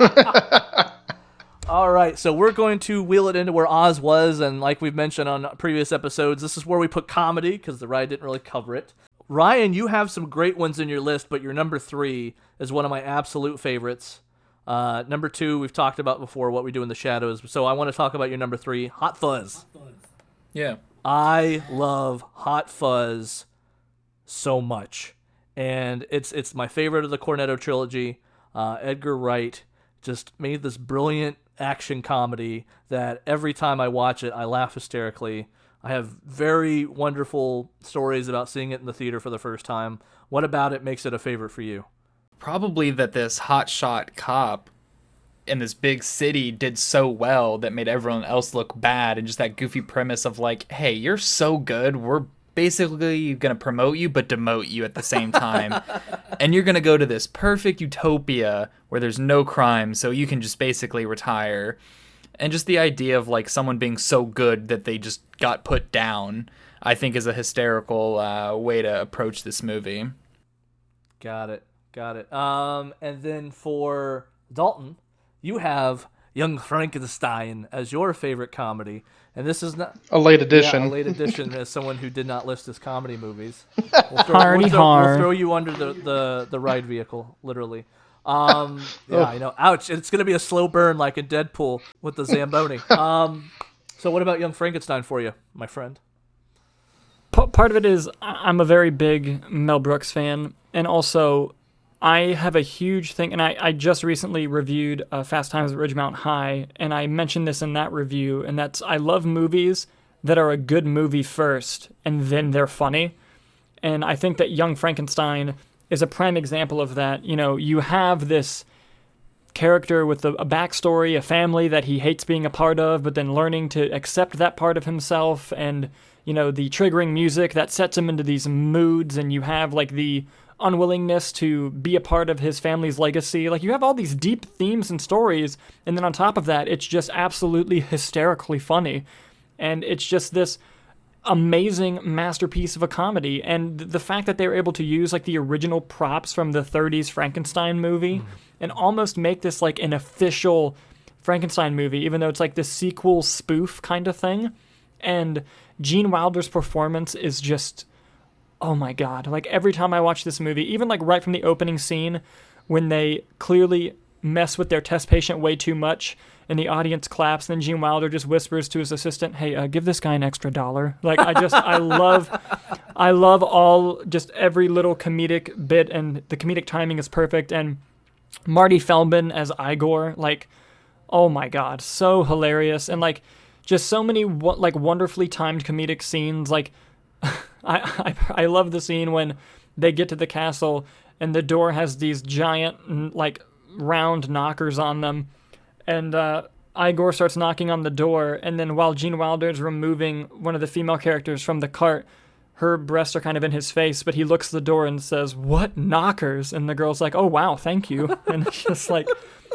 All right, so we're going to wheel it into where Oz was, and like we've mentioned on previous episodes, this is where we put comedy because the ride didn't really cover it. Ryan, you have some great ones in your list, but your number three is one of my absolute favorites. Uh, number two, we've talked about before what we do in the shadows, so I want to talk about your number three, Hot Fuzz. Yeah. I love Hot Fuzz so much, and it's it's my favorite of the Cornetto trilogy. Uh, Edgar Wright just made this brilliant action comedy that every time I watch it, I laugh hysterically. I have very wonderful stories about seeing it in the theater for the first time. What about it makes it a favorite for you? Probably that this hotshot cop in this big city did so well that made everyone else look bad, and just that goofy premise of like, hey, you're so good, we're basically gonna promote you but demote you at the same time and you're gonna go to this perfect utopia where there's no crime so you can just basically retire and just the idea of like someone being so good that they just got put down i think is a hysterical uh, way to approach this movie Got it. Got it. Um, and then for Dalton, you have Young Frankenstein as your favorite comedy, and this is not A late Yeah, edition. a late edition as someone who did not list his comedy movies. We'll throw, Hardy we'll throw, we'll throw you under the, the, the ride vehicle, literally. Um, yeah, I know. Ouch! It's gonna be a slow burn like in Deadpool with the Zamboni. Um, so what about Young Frankenstein for you, my friend? P- part of it is I'm a very big Mel Brooks fan, and also I have a huge thing. And I, I just recently reviewed uh, Fast Times at Ridgemont High, and I mentioned this in that review, and that's I love movies that are a good movie first, and then they're funny. And I think that Young Frankenstein is a prime example of that. You know, you have this character with a, a backstory, a family that he hates being a part of, but then learning to accept that part of himself, and you know the triggering music that sets him into these moods, and you have like the unwillingness to be a part of his family's legacy. Like you have all these deep themes and stories, and then on top of that, it's just absolutely hysterically funny, and it's just this amazing masterpiece of a comedy. And th- the fact that they were able to use like the original props from the 30s Frankenstein movie mm-hmm. and almost make this like an official Frankenstein movie even though it's like this sequel spoof kind of thing. And Gene Wilder's performance is just oh my god. Like every time I watch this movie even like right from the opening scene when they clearly mess with their test patient way too much and the audience claps and then Gene Wilder just whispers to his assistant hey uh, give this guy an extra dollar. Like I just I love I love all just every little comedic bit and the comedic timing is perfect. And Marty Feldman as Igor like oh my god so hilarious. And like just so many like wonderfully timed comedic scenes like I, I I love the scene when they get to the castle and the door has these giant like round knockers on them. And uh, Igor starts knocking on the door and then while Gene Wilder is removing one of the female characters from the cart her breasts are kind of in his face but he looks at the door and says what knockers? And the girl's like oh wow thank you. And it's just like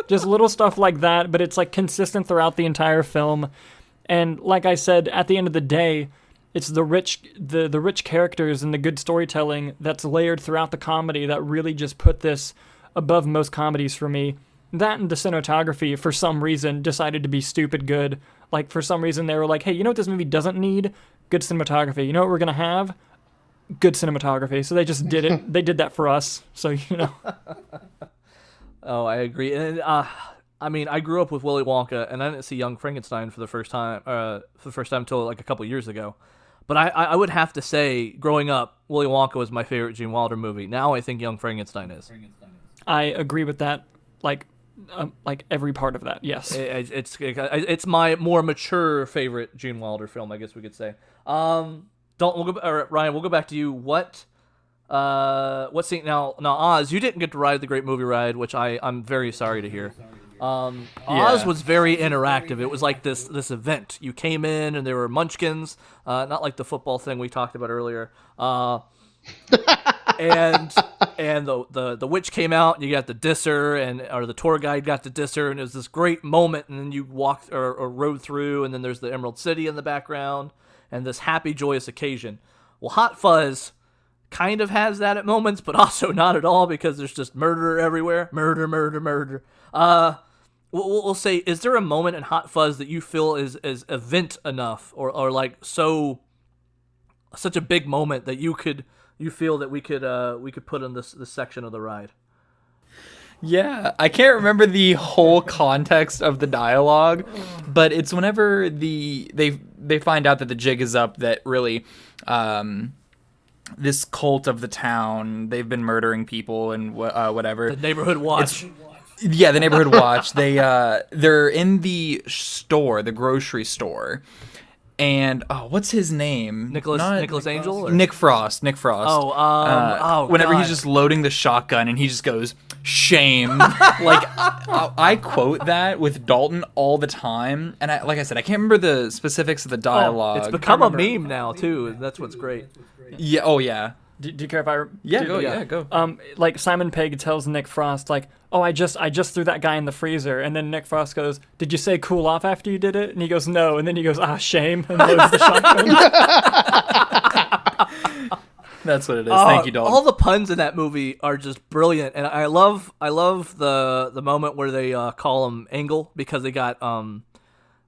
just little stuff like that but it's like consistent throughout the entire film. And like I said at the end of the day it's the rich the the rich characters and the good storytelling that's layered throughout the comedy that really just put this above most comedies for me. That and the cinematography for some reason decided to be stupid good. Like for some reason they were like, "Hey, you know what this movie doesn't need? Good cinematography. You know what we're going to have? Good cinematography." So they just did it. they did that for us. So, you know. Oh, I agree. And uh, I mean, I grew up with Willy Wonka, and I didn't see Young Frankenstein for the first time. Uh, for the first time until like a couple years ago. But I, I would have to say, growing up, Willy Wonka was my favorite Gene Wilder movie. Now I think Young Frankenstein is. I agree with that like um, like every part of that. Yes. It- it's it's my more mature favorite Gene Wilder film, I guess we could say. Um, Dalton, we'll go. Or Ryan, we'll go back to you. What, uh, what scene? Now, now, Oz, you didn't get to ride the Great Movie Ride, which I I'm very sorry to hear. Um, Yeah. Oz was very interactive. It was like this this event. You came in and there were munchkins, uh, not like the football thing we talked about earlier. Uh, and and the, the the witch came out and you got the disser and or the tour guide got the disser and it was this great moment and then you walked or, or rode through and then there's the Emerald City in the background and this happy joyous occasion. Well, Hot Fuzz kind of has that at moments, but also not at all because there's just murder everywhere. Murder, murder, murder. Uh, we'll, we'll say, is there a moment in Hot Fuzz that you feel is is event enough, or or like so, such a big moment that you could you feel that we could uh we could put in this this section of the ride? Yeah, I can't remember the whole context of the dialogue, but it's whenever the they they find out that the jig is up that really um this cult of the town they've been murdering people and uh, whatever The neighborhood watch. Yeah the neighborhood watch they uh they're in the store the grocery store and oh what's his name Nicholas Not- Nicholas Angel. Or? Nick Frost. Nick Frost. Oh, um, oh, whenever God. he's just loading the shotgun and he just goes, "Shame!" like I, I quote that with Dalton all the time, and I, like I said, I can't remember the specifics of the dialogue. It's become a meme now too. and That's what's great. yeah. Oh yeah. Do, do you care if I? Yeah. do- Go. Yeah. Go. Um, like Simon Pegg tells Nick Frost, like, "Oh, I just, I just threw that guy in the freezer," and then Nick Frost goes, "Did you say cool off after you did it?" And he goes, "No," and then he goes, "Ah, shame," and loads the shotgun. That's what it is. Oh, Thank you, Dalton. All the puns in that movie are just brilliant, and I love I love the the moment where they uh, call him Angle because they got um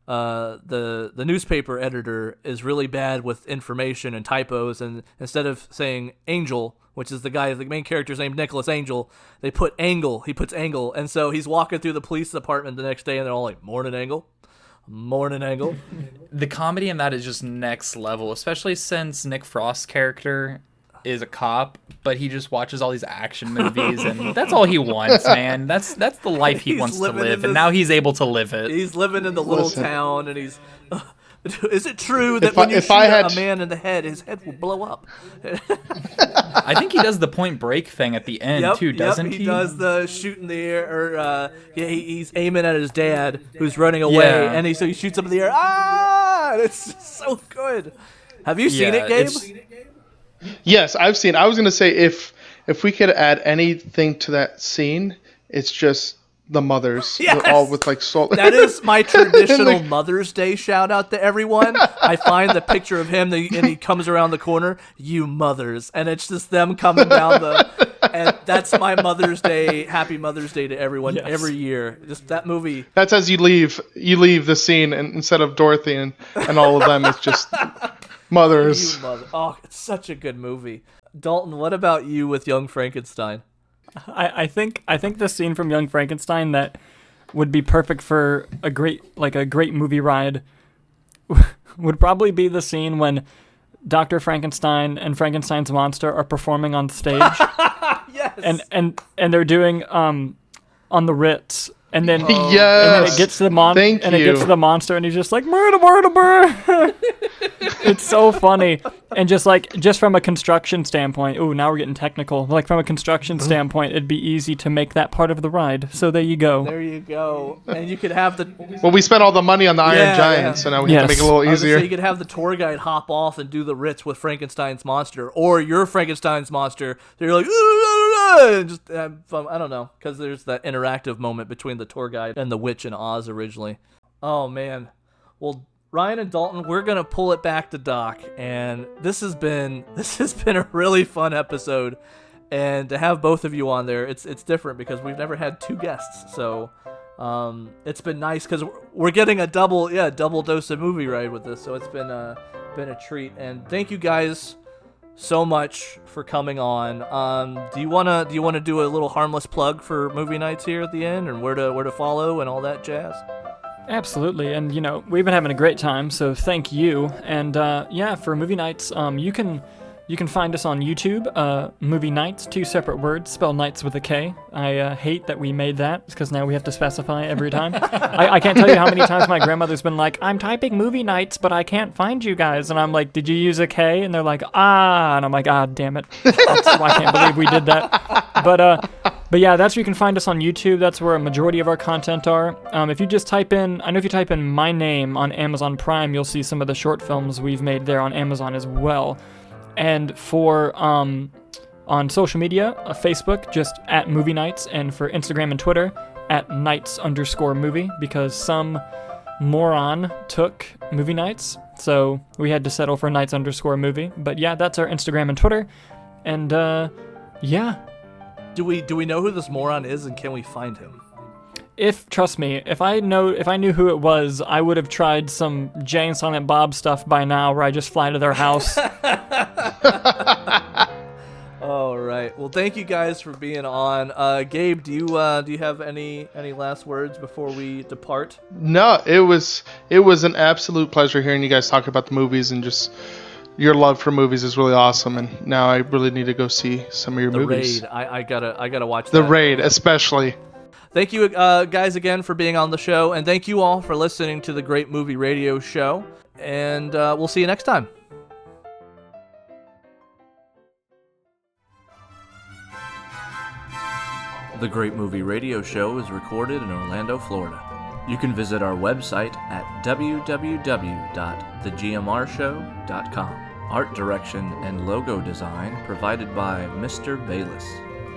uh the the newspaper editor is really bad with information and typos, and instead of saying Angel, which is the guy the main character's named Nicholas Angel, they put Angle. He puts Angle, and so he's walking through the police department the next day, and they're all like Morning Angle, Morning Angle. the comedy in that is just next level, especially since Nick Frost's character is a cop, but he just watches all these action movies, and that's all he wants, man. That's that's the life he He's wants to living in live, this- and now he's able to live it. He's living in the little Listen. town, and he's. is it true that If when I- you if shoot I a- had- a man in the head, his head will blow up? I think he does the Point Break thing at the end yep, too, doesn't yep, he? he? does the shoot in the air, or uh, yeah, he, he's aiming at his dad who's running away, Yeah. and he so he shoots up in the air. Ah, and it's so good. Have you seen Yeah, it, Gabe? It's- Yes, I've seen. I was gonna say if if we could add anything to that scene, it's just the mothers, Yes! all with like salt. That is my traditional Like- Mother's Day shout out to everyone. I find the picture of him and he comes around the corner, you mothers, and it's just them coming down the. And that's my Mother's Day. Happy Mother's Day to everyone Yes. every year. Just that movie. That's as you leave. You leave the scene, and instead of Dorothy and, and all of them, it's just mothers. Mother. Oh, it's such a good movie. Dalton, what about you with Young Frankenstein? I, I think, I think the scene from Young Frankenstein that would be perfect for a great, like a great movie ride, would probably be the scene when Doctor Frankenstein and Frankenstein's monster are performing on stage. Yes. and and and they're doing um on the Ritz, and then and then it gets to the mon Thank and it gets to the monster, and he's just like murder, murder, murder. it's so funny, and just like just from a construction standpoint. Oh, now we're getting technical. Like from a construction mm-hmm. standpoint, it'd be easy to make that part of the ride. So there you go. there you go. And you could have the Well, we spent all the money on the Iron Yeah, Giant, yeah. so now we have to make it a little I was gonna easier. say you could have the tour guide hop off and do the Ritz with Frankenstein's monster, or your Frankenstein's monster. So you're like, and just. I don't know, because there's that interactive moment between the tour guide and the witch in Oz originally. Oh man, well Ryan and Dalton, we're gonna pull it back to Doc, and this has been this has been a really fun episode, and to have both of you on there, it's it's different because we've never had two guests, so. Um, it's been nice because we're getting a double, yeah, double dose of movie ride with this, so it's been uh, been a treat. And thank you guys so much for coming on. Um, do you wanna do you wanna do a little harmless plug for Movie Knights here at the end, and where to where to follow and all that jazz? Absolutely, and you know we've been having a great time, so thank you. And uh, yeah, for Movie Knights, um, you can you can find us on YouTube. Uh, Movie Knights, two separate words, spell nights with a K. I uh, hate that we made that because now we have to specify every time. I, I can't tell you how many times my grandmother's been like, "I'm typing movie nights, but I can't find you guys," and I'm like, "Did you use a K?" And they're like, "Ah," and I'm like, "Ah, damn it! I can't believe we did that." But uh, But yeah, that's where you can find us on YouTube. That's where a majority of our content are. Um, if you just type in, I know if you type in my name on Amazon Prime, you'll see some of the short films we've made there on Amazon as well. And for um, on social media, uh, Facebook, just at Movie Knights, and for Instagram and Twitter, at Knights underscore movie, because some moron took Movie Nights, so we had to settle for Knights underscore movie. But yeah, that's our Instagram and Twitter. And uh, yeah, Do we do we know who this moron is, and can we find him? If trust me, if I know if I knew who it was, I would have tried some Jay and Silent Bob stuff by now, where I just fly to their house. All right. Well, thank you guys for being on. Uh, Gabe, do you uh, do you have any any last words before we depart? No, it was it was an absolute pleasure hearing you guys talk about the movies and just your love for movies is really awesome. And now I really need to go see some of your The movies. raid. I, I gotta I gotta watch The that. raid, especially. Thank you, uh, guys, again for being on the show, and thank you all for listening to the Great Movie Radio Show. And uh, we'll see you next time. The Great Movie Radio Show is recorded in Orlando, Florida. You can visit our website at www.thegmrshow.com. Art direction and logo design provided by Mr. Bayless.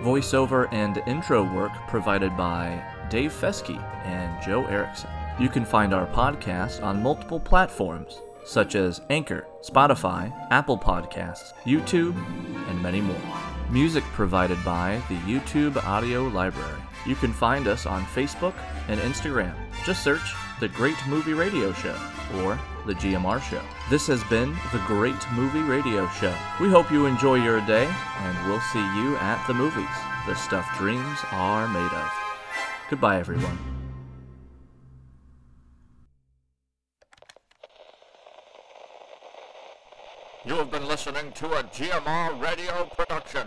Voiceover and intro work provided by Dave Fesky and Joe Erickson. You can find our podcast on multiple platforms such as Anchor, Spotify, Apple Podcasts, YouTube, and many more. Music provided by the YouTube Audio Library. You can find us on Facebook and Instagram. Just search The Great Movie Radio Show or The GMR Show. This has been The Great Movie Radio Show. We hope you enjoy your day, and we'll see you at the movies. The stuff dreams are made of. Goodbye, everyone. You have been listening to a GMR radio production.